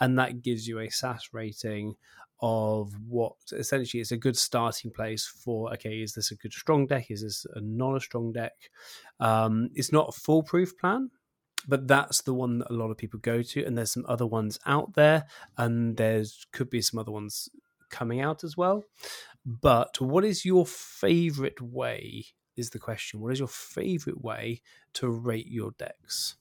Speaker 1: and that gives you a SAS rating of what essentially is a good starting place for okay is this a good strong deck? Is this a not a strong deck? Um, it's not a foolproof plan but that's the one that a lot of people go to and there's some other ones out there and there's could be some other ones coming out as well but what is your favorite way is the question what is your favorite way to rate your decks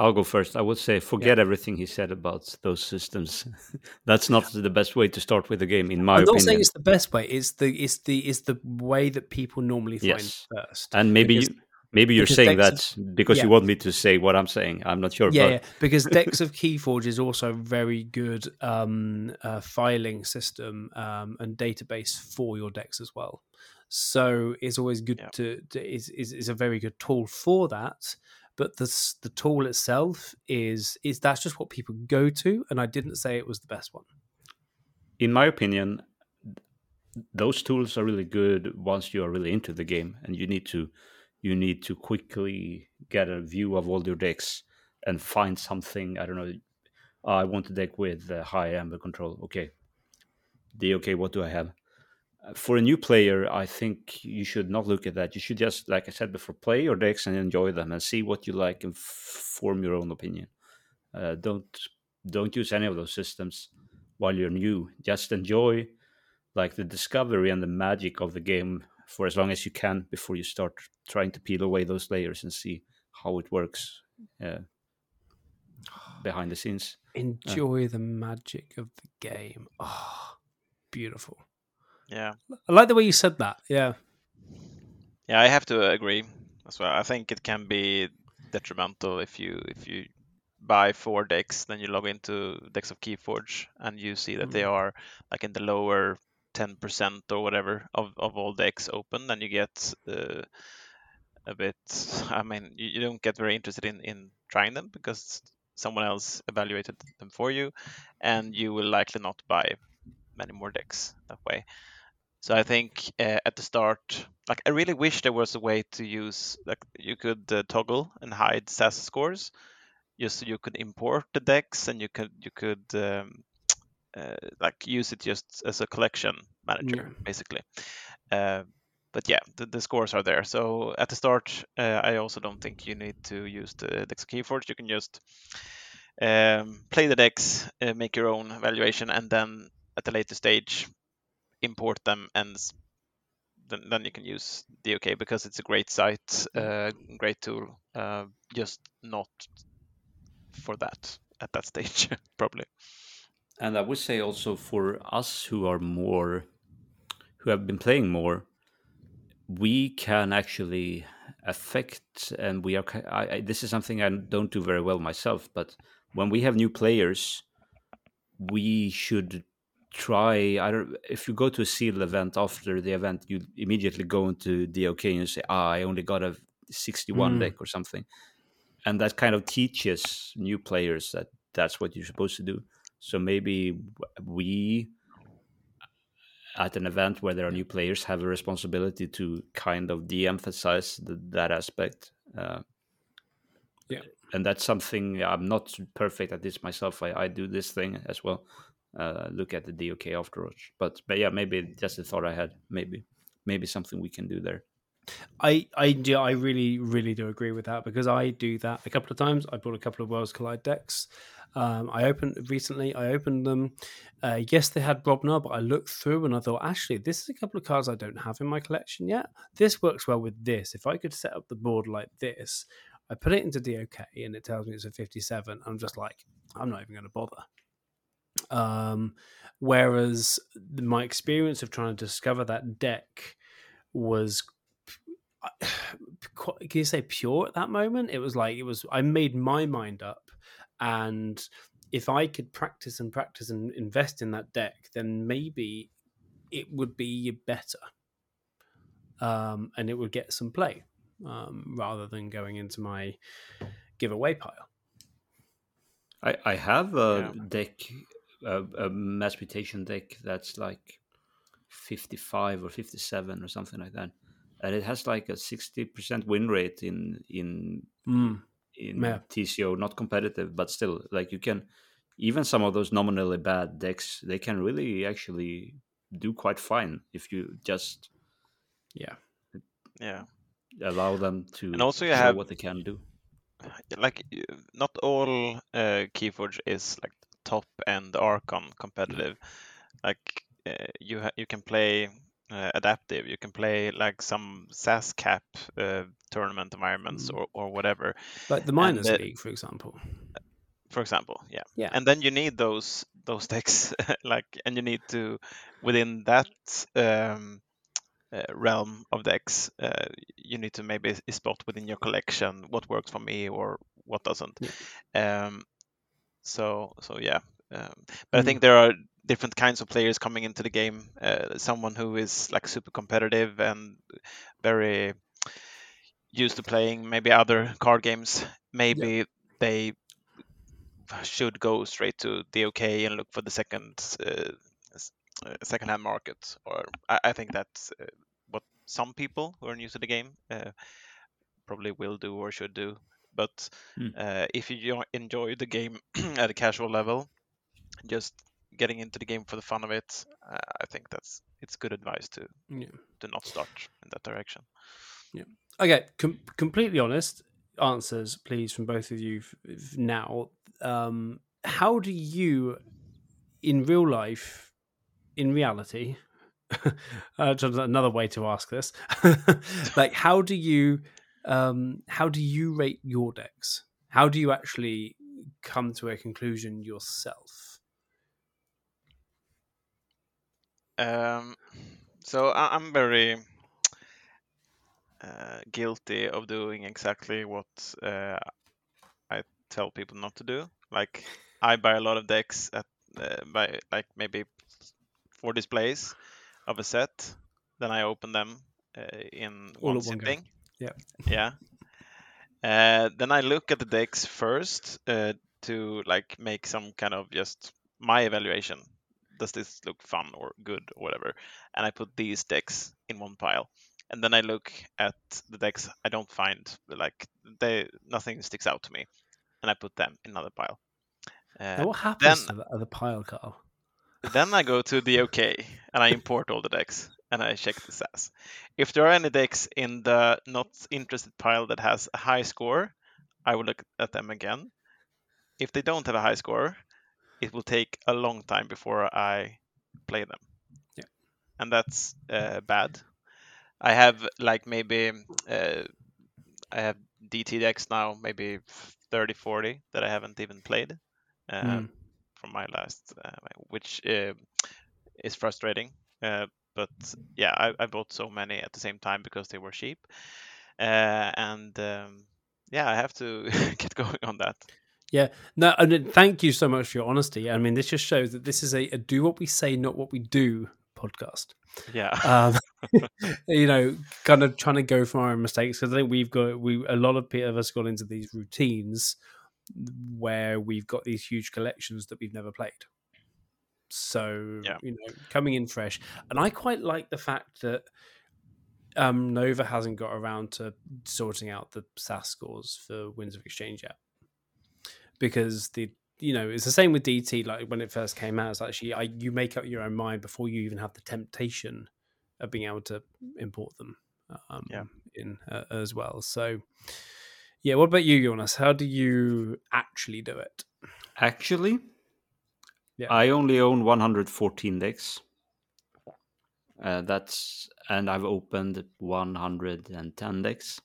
Speaker 3: I'll go first. I would say forget yeah. everything he said about those systems. That's not the best way to start with the game, in my
Speaker 1: I'm
Speaker 3: opinion. I'm
Speaker 1: not saying it's the best way. It's the it's the it's the way that people normally find yes. first.
Speaker 3: And maybe because, you, maybe you're saying that of, because yeah. you want me to say what I'm saying. I'm not sure.
Speaker 1: Yeah,
Speaker 3: but...
Speaker 1: yeah. because Decks of Keyforge is also a very good um, uh, filing system um, and database for your decks as well. So it's always good yeah. to, to is, is is a very good tool for that but the the tool itself is is that's just what people go to, and I didn't say it was the best one.
Speaker 3: In my opinion, those tools are really good once you are really into the game, and you need to you need to quickly get a view of all your decks and find something. I don't know. I want a deck with high amber control. Okay, the okay. What do I have? for a new player, I think you should not look at that. You should just, like I said before, play your decks and enjoy them and see what you like and f- form your own opinion. Uh, don't don't use any of those systems while you're new. Just enjoy like the discovery and the magic of the game for as long as you can before you start trying to peel away those layers and see how it works uh, behind the scenes.
Speaker 1: Enjoy uh, the magic of the game. Oh, beautiful.
Speaker 2: Yeah.
Speaker 1: I like the way you said that. Yeah.
Speaker 2: Yeah, I have to agree as well. I think it can be detrimental if you if you buy four decks, then you log into decks of Keyforge and you see that mm. they are like in the lower 10% or whatever of, of all decks open, then you get uh, a bit. I mean, you, you don't get very interested in in trying them because someone else evaluated them for you, and you will likely not buy many more decks that way. So I think uh, at the start, like I really wish there was a way to use like you could uh, toggle and hide SAS scores, just so you could import the decks and you could you could um, uh, like use it just as a collection manager yeah. basically. Uh, but yeah, the, the, scores are there. So at the start, uh, I also don't think you need to use the Decks Keyforge. You can just um, play the decks, uh, make your own evaluation, and then at a later stage import them and then, then you can use DOK because it's a great site, uh, great tool. Uh, just not for that at that stage, probably.
Speaker 3: And I would say also for us who are more, who have been playing more, we can actually affect, and we are. I, I, this is something I don't do very well myself, but when we have new players, we should try I don't if you go to a sealed event after the event you immediately go into DOK and you say ah I only got a 61 mm. deck or something and that kind of teaches new players that that's what you're supposed to do so maybe we at an event where there are new players have a responsibility to kind of de-emphasize the, that aspect uh,
Speaker 1: yeah
Speaker 3: and that's something i'm not perfect at this myself I, I do this thing as well uh, look at the DOK afterwards. But but yeah, maybe just a thought I had. Maybe maybe something we can do there.
Speaker 1: I I yeah, I really really do agree with that because I do that a couple of times. I bought a couple of Worlds Collide decks. Um, I opened recently. I opened them. Uh, yes, they had Brobnar, but I looked through and I thought, actually, this is a couple of cards I don't have in my collection yet. This works well with this. If I could set up the board like this, I put it into DOK and it tells me it's a 57. I'm just like, I'm not even going to bother. Um, whereas my experience of trying to discover that deck was can you say pure at that moment it was like it was i made my mind up and if i could practice and practice and invest in that deck then maybe it would be better um, and it would get some play um, rather than going into my giveaway pile
Speaker 3: I, I have a
Speaker 2: Yeah.
Speaker 3: deck, a, a mass mutation deck that's like 55 or 57 or something like that. And it has like a 60% win rate in in
Speaker 1: mm.
Speaker 3: In
Speaker 1: Yeah.
Speaker 3: TCO, not competitive, but still like you can even some of those nominally bad decks, they can really actually do quite fine if you just
Speaker 1: yeah
Speaker 2: Yeah.
Speaker 3: allow them to
Speaker 2: And also you
Speaker 3: show
Speaker 2: have-
Speaker 3: what they can do.
Speaker 2: like not all uh, Keyforge is like top end Archon competitive. Like uh, you ha- you can play uh, adaptive, you can play like some SAS cap uh, tournament environments
Speaker 1: Mm.
Speaker 2: or, or whatever,
Speaker 1: like the miners
Speaker 2: the-
Speaker 1: league for example
Speaker 2: for example. Yeah.
Speaker 1: Yeah.
Speaker 2: And then you need those those decks like and you need to within that um, uh, realm of decks, uh, you need to maybe spot within your collection what works for me or what doesn't. Um, so so yeah, um, but I think there are different kinds of players coming into the game. Uh, someone who is like super competitive and very used to playing maybe other card games. Maybe they should go straight to DOK and look for the second uh, uh, second hand market. Or I, I think that's uh, what some people who are new to the game uh, probably will do or should do. But uh, if you enjoy the game at a casual level, just getting into the game for the fun of it, uh, I think that's it's good advice to
Speaker 1: yeah
Speaker 2: to not start in that direction. Yeah.
Speaker 1: Okay, com- completely honest answers, please, from both of you f- f- now. Um, how do you, in real life, in reality, uh, another way to ask this, like how do you, um, how do you rate your decks? How do you actually come to a conclusion yourself?
Speaker 2: Um, so I, I'm very uh, guilty of doing exactly what uh, I tell people not to do. Like I buy a lot of decks at uh, by like maybe four displays of a set, then I open them uh, in
Speaker 1: All
Speaker 2: one
Speaker 1: at one go.
Speaker 2: sitting.
Speaker 1: Yeah.
Speaker 2: Yeah. Uh, then I look at the decks first uh, to like make some kind of just my evaluation. Does this look fun or good or whatever? And I put these decks in one pile. And then I look at the decks I don't find like they nothing sticks out to me, and I put them in another pile. Uh,
Speaker 1: what happens
Speaker 2: then-
Speaker 1: to the, the pile, Karl?
Speaker 2: then I go to the OK and I import all the decks and I check the SAS. If there are any decks in the not interested pile that has a high score, I will look at them again. If they don't have a high score, it will take a long time before I play them.
Speaker 1: Yeah.
Speaker 2: And that's uh, bad. I have like maybe uh, I have DT decks now, maybe 30, 40 that I haven't even played.
Speaker 1: Mm.
Speaker 2: from my last, uh, which uh, is frustrating. Uh, but yeah, I, I bought so many at the same time because they were cheap, uh, and um, yeah, I have to get going on that.
Speaker 1: No, and thank you so much for your honesty. I mean, this just shows that this is a, a do what we say, not what we do podcast.
Speaker 2: Yeah,
Speaker 1: Um, you know, kind of trying to go from our own mistakes because I think we've got we a lot of of us got into these routines where we've got these huge collections that we've never played. So
Speaker 2: Yeah.
Speaker 1: you know, coming in fresh, and I quite like the fact that um, Nova hasn't got around to sorting out the SAS scores for Winds of Exchange yet, because the you know it's the same with DT. Like when it first came out, it's actually I, you make up your own mind before you even have the temptation of being able to import them um,
Speaker 2: Yeah.
Speaker 1: in uh, as well. So, yeah. What about you, Jonas? How do you actually do it?
Speaker 3: Actually,
Speaker 1: Yeah.
Speaker 3: I only own 114 decks. Uh, that's and I've opened 110 decks.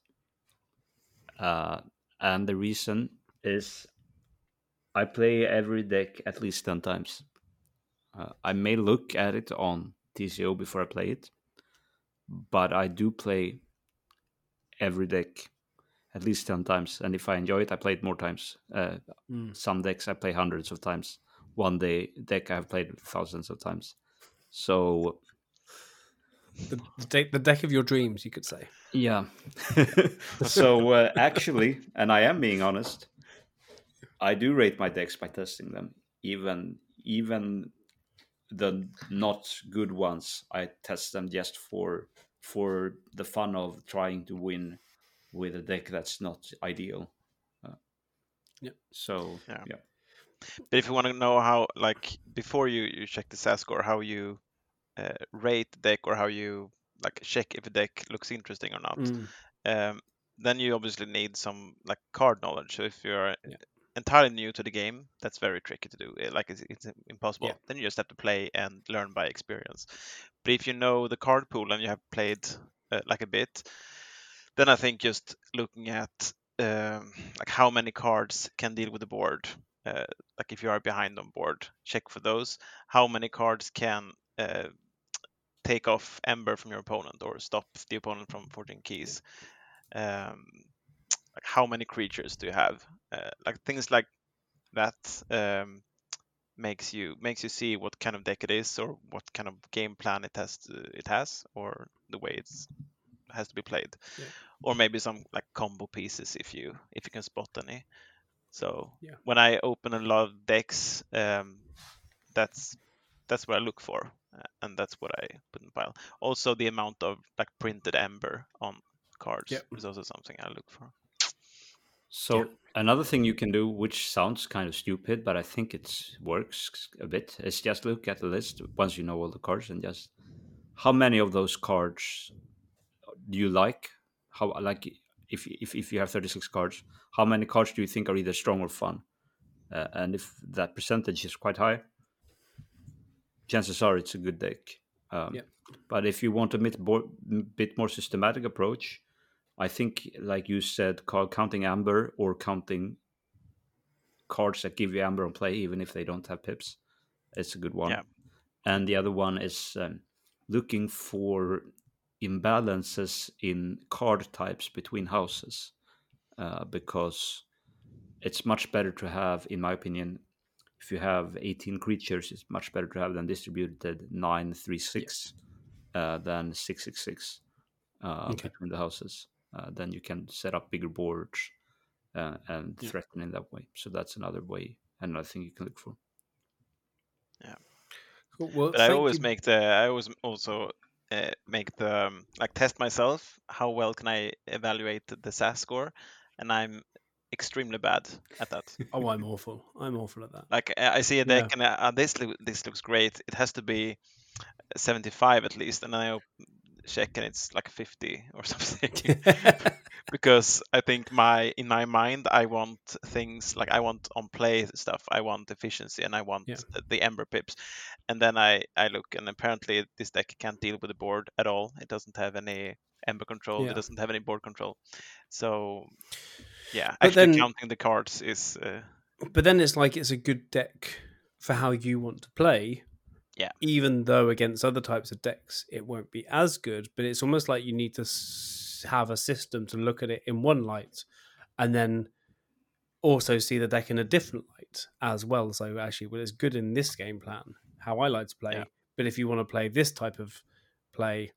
Speaker 3: Uh, and the reason is I play every deck at least 10 times. Uh, I may look at it on TCO before I play it, but I do play every deck at least 10 times. And if I enjoy it, I play it more times. Uh,
Speaker 1: Mm.
Speaker 3: some decks I play hundreds of times. One day deck I've played thousands of times. So
Speaker 1: The, the, deck, the deck of your dreams, you could say.
Speaker 3: yeah. so uh, actually, and I am being honest, I do rate my decks by testing them. Even even the not good ones, I test them just for for the fun of trying to win with a deck that's not ideal. Uh,
Speaker 1: Yeah.
Speaker 3: So
Speaker 2: Yeah.
Speaker 3: yeah.
Speaker 2: But if you want to know how, like, before you you check the SAS score, how you uh, rate the deck or how you like check if a deck looks interesting or not,
Speaker 1: Mm.
Speaker 2: um, then you obviously need some like card knowledge. So if you're
Speaker 1: Yeah.
Speaker 2: Entirely new to the game, that's very tricky to do. Uh, Like it's, it's impossible.
Speaker 1: Yeah.
Speaker 2: Then you just have to play and learn by experience. But if you know the card pool and you have played uh, like a bit, then I think just looking at um, like how many cards can deal with the board. Uh, like if you are behind on board, check for those. How many cards can uh, take off amber from your opponent or stop the opponent from forging keys? Um, like how many creatures do you have? Uh, like things like that um, makes you makes you see what kind of deck it is or what kind of game plan it has to, it has or the way it's has to be played
Speaker 1: Yeah.
Speaker 2: or maybe some like combo pieces if you if you can spot any so
Speaker 1: Yeah.
Speaker 2: when i open a lot of decks um, that's that's what i look for uh, and that's what i put in the pile also the amount of like printed amber on cards
Speaker 1: Yep.
Speaker 2: is also something i look for
Speaker 3: So
Speaker 1: Yeah.
Speaker 3: another thing you can do, which sounds kind of stupid, but I think it works a bit, is just look at the list once you know all the cards and just how many of those cards do you like? How like if if if you have thirty six cards, how many cards do you think are either strong or fun? Uh, and if that percentage is quite high, chances are it's a good deck. Um,
Speaker 1: Yeah.
Speaker 3: But if you want a bit more, bit more systematic approach, I think, like you said, Karl, counting amber or counting cards that give you amber on play, even if they don't have pips, it's a good one.
Speaker 2: Yeah.
Speaker 3: And the other one is um, looking for imbalances in card types between houses, uh, because it's much better to have, in my opinion, if you have 18 creatures, it's much better to have them distributed 9 3 6 uh, than 6 6 6 uh,
Speaker 1: Okay.
Speaker 3: between the houses. Uh, then you can set up bigger boards uh, and
Speaker 1: Yeah.
Speaker 3: threaten in that way. So that's another way, another thing you can look for.
Speaker 1: Cool. Well,
Speaker 2: but I always
Speaker 1: you.
Speaker 2: make the I always also uh, make the um, like test myself. How well can I evaluate the SAS score? And I'm extremely bad at that.
Speaker 1: Oh, I'm awful. I'm awful at that.
Speaker 2: like I I see a
Speaker 1: Yeah.
Speaker 2: deck and uh, this loo- this looks great. It has to be 75 at least, and then I op- check and it's like 50 or something. because I think my in my mind I want things like I want on play stuff. I want efficiency and I want
Speaker 1: Yeah.
Speaker 2: the amber pips. And then I I look and apparently this deck can't deal with the board at all. It doesn't have any amber control.
Speaker 1: Yeah.
Speaker 2: It doesn't have any board control. So yeah,
Speaker 1: But
Speaker 2: actually
Speaker 1: then-
Speaker 2: counting the cards is uh,
Speaker 1: but then it's like it's a good deck for how you want to play.
Speaker 2: Yeah.
Speaker 1: Even though against other types of decks, it won't be as good. But it's almost like you need to have a system to look at it in one light, and then also see the deck in a different light as well. So actually, well, it's good in this game plan, how I like to play.
Speaker 2: Yeah.
Speaker 1: But if you want to play this type of play,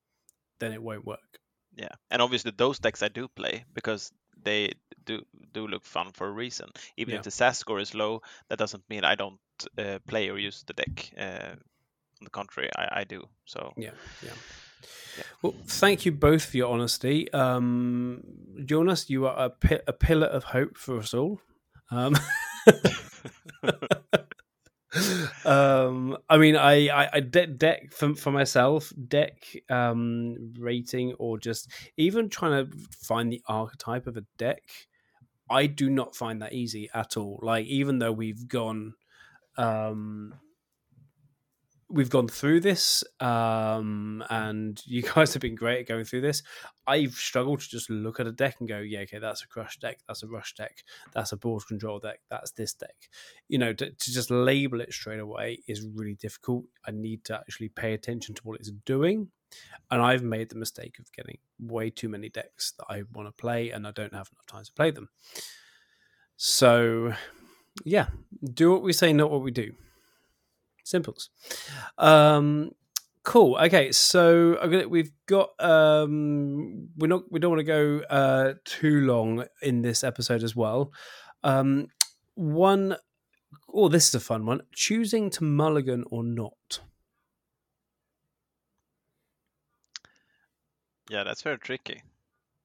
Speaker 1: then it won't work.
Speaker 2: Yeah, and obviously those decks I do play because they do do look fun for a reason. Even
Speaker 1: Yeah.
Speaker 2: if the SAS score is low, that doesn't mean I don't uh, play or use the deck. Uh, on the contrary, I, I do. So
Speaker 1: Yeah, yeah. Well, thank you both for your honesty. Um, Jonas, you are a, pi- a pillar of hope for us all. Um, um, I mean, I, I, I de- deck for, for myself, deck um, rating, or just even trying to find the archetype of a deck. I do not find that easy at all. Like, even though we've gone, um, we've gone through this, um, and you guys have been great at going through this. I've struggled to just look at a deck and go, yeah, okay, that's a crush deck, that's a rush deck, that's a board control deck, that's this deck. You know, to, to just label it straight away is really difficult. I need to actually pay attention to what it's doing. And I've made the mistake of getting way too many decks that I want to play, and I don't have enough time to play them. So, yeah, do what we say, not what we do. Simples. Um, cool. Okay, so gonna, we've got. Um, we're not. We don't want to go uh, too long in this episode as well. Um, one. Oh, this is a fun one. Choosing to mulligan or not.
Speaker 2: Yeah, that's very tricky.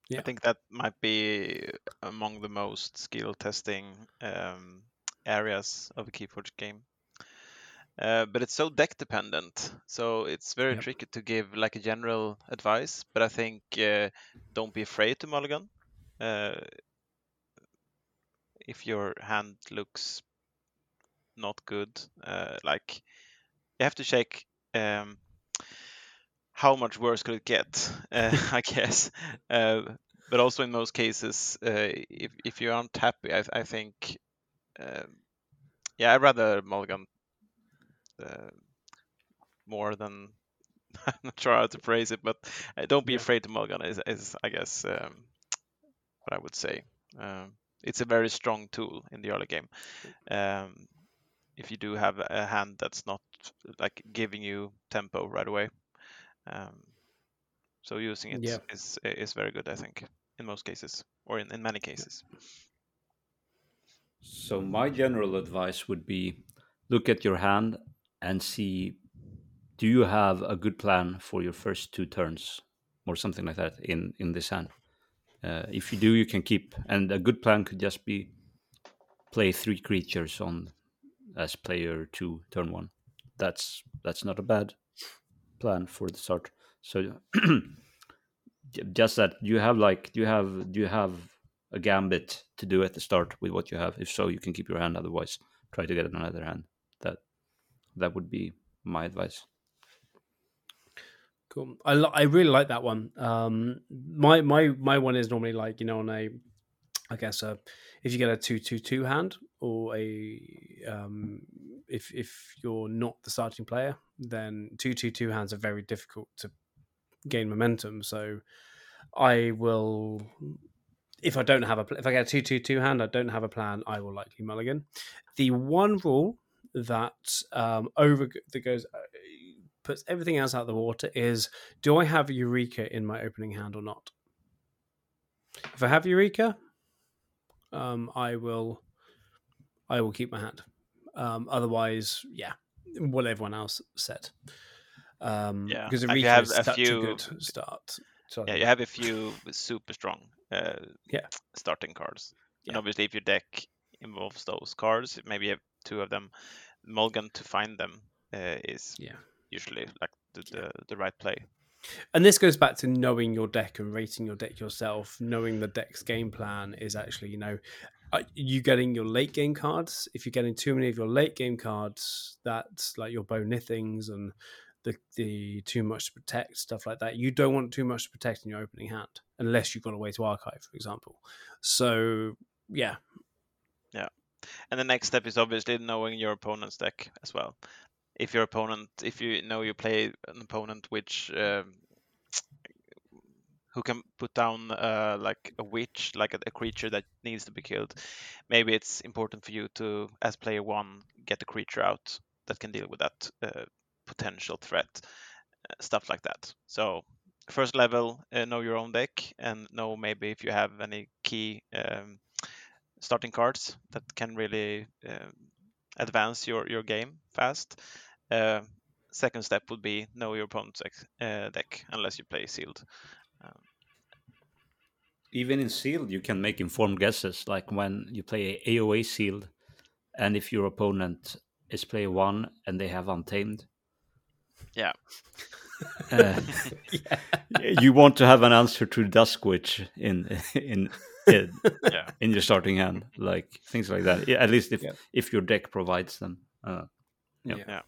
Speaker 1: Yeah.
Speaker 2: I think that might be among the most skill testing um, areas of a Keyforge game. Uh, but it's so deck dependent, so it's very
Speaker 1: Yep.
Speaker 2: tricky to give like a general advice. But I think uh, don't be afraid to mulligan. Uh, if your hand looks not good, uh, like you have to check um, how much worse could it get, uh, I guess. Uh, but also in most cases, uh, if if you aren't happy, I, I think, um yeah, I'd rather mulligan uh, more than I'm not sure how to phrase it, but uh, don't be afraid to mulligan is, is I guess um, what I would say. Um, it's a very strong tool in the early game. Um, if you do have a hand that's not like giving you tempo right away, um, so using it
Speaker 1: Yeah.
Speaker 2: is is very good, I think, in most cases or in, in many cases.
Speaker 3: So my general advice would be look at your hand and see do you have a good plan for your first two turns or something like that in in this hand. Uh, if you do, you can keep. And a good plan could just be play three creatures on as player two, turn one. That's that's not a bad plan for the start. So just that you have like do you have do you have a gambit to do at the start with what you have? If so, you can keep your hand. Otherwise, try to get another hand. That that would be my advice.
Speaker 1: Cool. I, I really like that one. Um, my my my one is normally like you know on a, I guess uh if you get a two two two hand or a um, if if you're not the starting player, then two two two hands are very difficult to gain momentum. So I will, if I don't have a if I get a two two two hand, I don't have a plan. I will likely mulligan. The one rule that um, over that goes uh, puts everything else out of the water is do I have Eureka in my opening hand or not? If I have Eureka, um, I will I will keep my hand. Um, otherwise, yeah, what everyone else said. Um,
Speaker 2: Yeah,
Speaker 1: because Eureka
Speaker 2: have
Speaker 1: is
Speaker 2: a
Speaker 1: such
Speaker 2: few-
Speaker 1: a good start. So
Speaker 2: Yeah, you have a few super strong uh,
Speaker 1: Yeah.
Speaker 2: starting cards. And
Speaker 1: Yeah.
Speaker 2: obviously, if your deck involves those cards, maybe you have two of them. Mulligan to find them uh, is
Speaker 1: yeah.
Speaker 2: usually like the, the, the right play.
Speaker 1: And this goes back to knowing your deck and rating your deck yourself. Knowing the deck's game plan is actually, you know, are you getting your late game cards. If you're getting too many of your late game cards, that's like your bow nithings and the the too much to protect stuff like that. You don't want too much to protect in your opening hand unless you've got a way to archive, for example. So yeah,
Speaker 2: And the next step is obviously knowing your opponent's deck as well. If your opponent, if you know you play an opponent which um, who can put down uh, like a witch, like a, a creature that needs to be killed, maybe it's important for you to, as player one, get a creature out that can deal with that uh, potential threat, uh, stuff like that. So first level, uh, know your own deck and know maybe if you have any key um, starting cards that can really um, advance your, your game fast. Uh, second step would be know your opponent's ex- uh, deck, unless you play sealed.
Speaker 3: even in sealed you can make informed guesses like when you play AOA sealed and if your opponent is player one and they have Untamed.
Speaker 2: Yeah.
Speaker 3: Uh, you want to have an answer to Duskwitch in in in,
Speaker 2: Yeah.
Speaker 3: in your starting hand, like things like that. Yeah, at least if
Speaker 1: Yeah.
Speaker 3: if your deck provides them. Uh, Yeah.
Speaker 2: Yeah.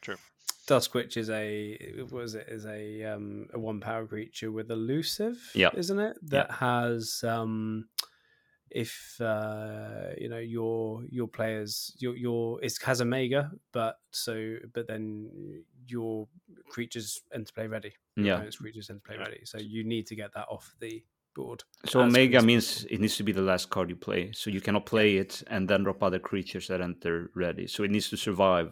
Speaker 2: True.
Speaker 1: Duskwitch is a what was it is a um a one power creature with elusive,
Speaker 3: Yeah.
Speaker 1: isn't it? That has um if uh you know your your players your your it has Omega but so but then your creatures enter play ready your
Speaker 3: Yeah.
Speaker 1: opponent's creatures enter play ready so you need to get that off the board
Speaker 3: so
Speaker 1: as
Speaker 3: Omega means it needs to be the last card you play, so you cannot play it and then drop other creatures that enter ready. So it needs to survive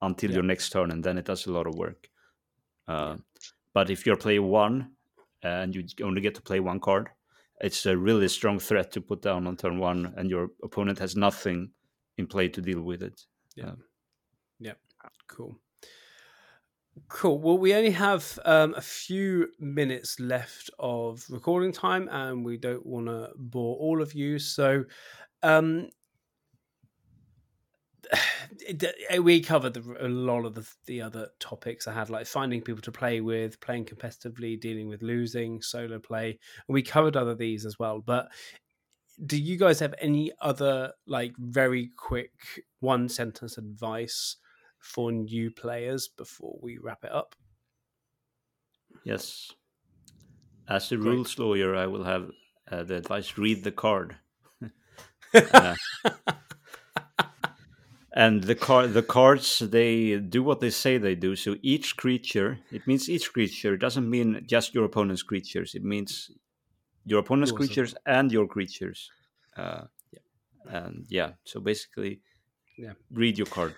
Speaker 3: until
Speaker 1: Yeah.
Speaker 3: your next turn, and then it does a lot of work. Uh, But if you're player one and you only get to play one card, it's a really strong threat to put down on turn one, and your opponent has nothing in play to deal with it. Yeah. Yeah.
Speaker 1: Cool. Cool. Well, we only have um, a few minutes left of recording time, and we don't want to bore all of you. So, um, it- we covered the, a lot of the, the other topics I had, like finding people to play with, playing competitively, dealing with losing, solo play, and we covered other these as well. But do you guys have any other like very quick one sentence advice for new players before we wrap it up?
Speaker 3: Yes. As a rules lawyer, I will have uh, the advice: read the card. Uh, and the card, the cards, they do what they say they do. So each creature, it means each creature. It doesn't mean just your opponent's creatures. It means your opponent's
Speaker 1: as
Speaker 3: creatures and your creatures. Uh, And yeah, so basically,
Speaker 1: Yeah.
Speaker 3: read your card.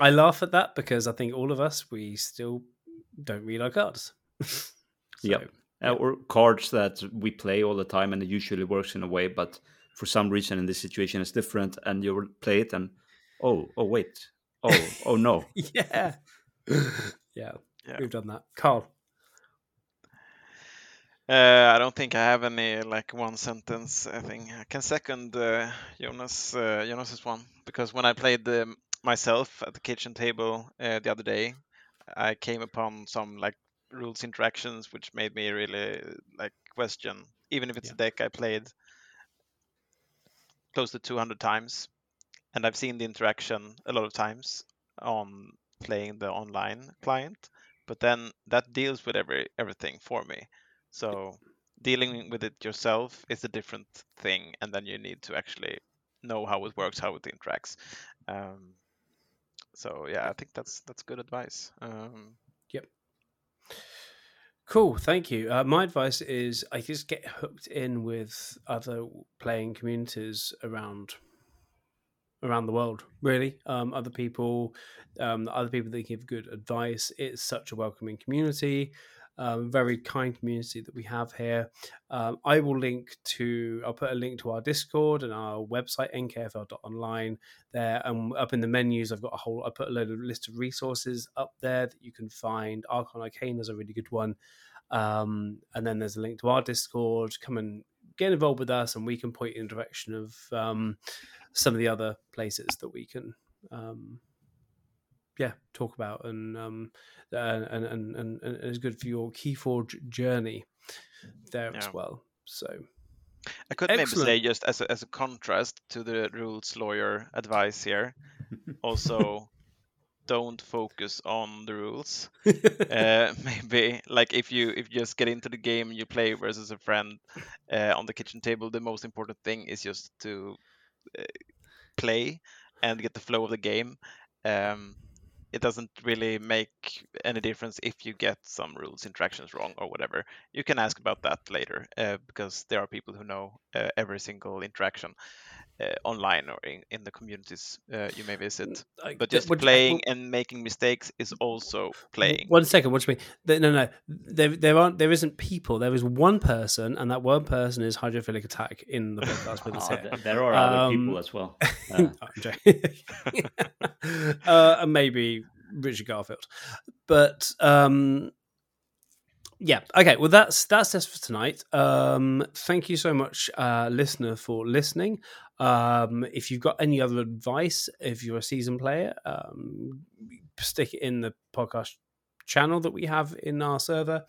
Speaker 1: I laugh at that because I think all of us we still don't read our cards. So,
Speaker 3: Yep. uh, or cards that we play all the time and it usually works in a way but for some reason in this situation it's different and you will play it and oh oh wait oh oh no
Speaker 1: Yeah. yeah.
Speaker 2: Yeah.
Speaker 1: We've done that. Karl.
Speaker 2: Uh, I don't think I have any like one sentence. I think I can second uh, Jonas uh, Jonas's one because when I played um, myself at the kitchen table uh, the other day, I came upon some like rules interactions which made me really like question. Even if it's
Speaker 1: Yeah.
Speaker 2: a deck I played close to 200 times, and I've seen the interaction a lot of times on playing the online client, but then that deals with every everything for me. So dealing with it yourself is a different thing, and then you need to actually know how it works, how it interacts. Um, so yeah, I think that's that's good advice. Um, yep.
Speaker 1: Cool, thank you. Uh, my advice is I just get hooked in with other playing communities around around the world. Really, um, other people, um, other people that give good advice. It's such a welcoming community, um, very kind community that we have here. Um, I will link to. I'll put a link to our Discord and our website nkfl.online there. And up in the menus, I've got a whole. I put a load of list of resources up there that you can find. Archon Arcanum is a really good one. Um, and then there's a link to our Discord. Come and get involved with us, and we can point you in the direction of um, some of the other places that we can, um, yeah, talk about, and um, and, and and and and it's good for your Keyforge journey there as well. So
Speaker 2: I could maybe say just as a, as a contrast to the rules lawyer advice here, also don't focus on the rules. uh, maybe like if you if you just get into the game you play versus a friend uh, on the kitchen table, the most important thing is just to uh, play and get the flow of the game. Um, it doesn't really make any difference if you get some rules interactions wrong or whatever. You can ask about that later uh, because there are people who know uh, every single interaction online or in, in the communities uh, you may visit.
Speaker 1: Like,
Speaker 2: But
Speaker 1: th-
Speaker 2: just
Speaker 1: what-
Speaker 2: playing and making mistakes is also playing.
Speaker 1: One second. What do you mean? No, no. There, there aren't. There isn't people. There is one person, and that one person is hydrophilic attack in the podcast with us here.
Speaker 3: there are other
Speaker 1: Um,
Speaker 3: people as well Uh,
Speaker 1: Oh, I'm joking. uh, and maybe Richard Garfield, but um, yeah okay well that's that's us for tonight um thank you so much uh listener for listening um if you've got any other advice if you're a season player um stick it in the podcast channel that we have in our server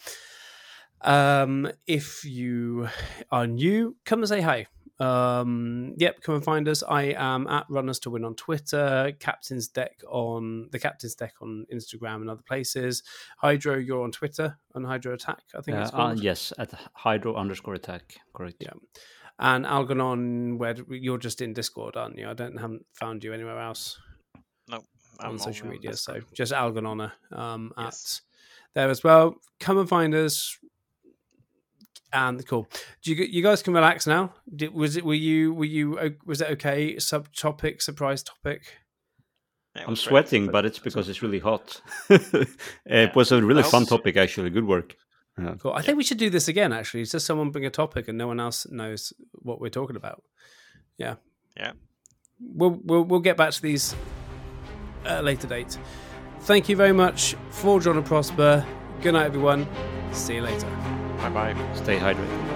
Speaker 1: um if you are new come and say hi um yep come and find us i am at runners to win on twitter captain's deck on the captain's deck on instagram and other places hydro you're on twitter on hydro attack i think it's
Speaker 3: Uh, uh, yes, at hydro underscore attack. Correct.
Speaker 1: Yeah. And algernon where you're just in discord aren't you i don't haven't found you anywhere else
Speaker 2: No,
Speaker 1: on
Speaker 2: I'm
Speaker 1: social
Speaker 2: only on
Speaker 1: media so just algernon um at
Speaker 2: Yes.
Speaker 1: there as well come and find us and cool. Do you you guys can relax now? Did, was it were you were you was it okay? Subtopic, surprise topic.
Speaker 3: I'm sweating, but it's because it's really hot.
Speaker 2: Yeah.
Speaker 3: it was a really fun topic, actually. Good work. Yeah.
Speaker 1: Cool. I think we should do this again. Actually, it's just someone bring a topic and no one else knows what we're talking about. Yeah.
Speaker 2: Yeah.
Speaker 1: We'll we'll, we'll get back to these at a later date. Thank you very much for John and Prosper. Good night, everyone. See you later.
Speaker 2: Bye bye.
Speaker 3: Stay hydrated.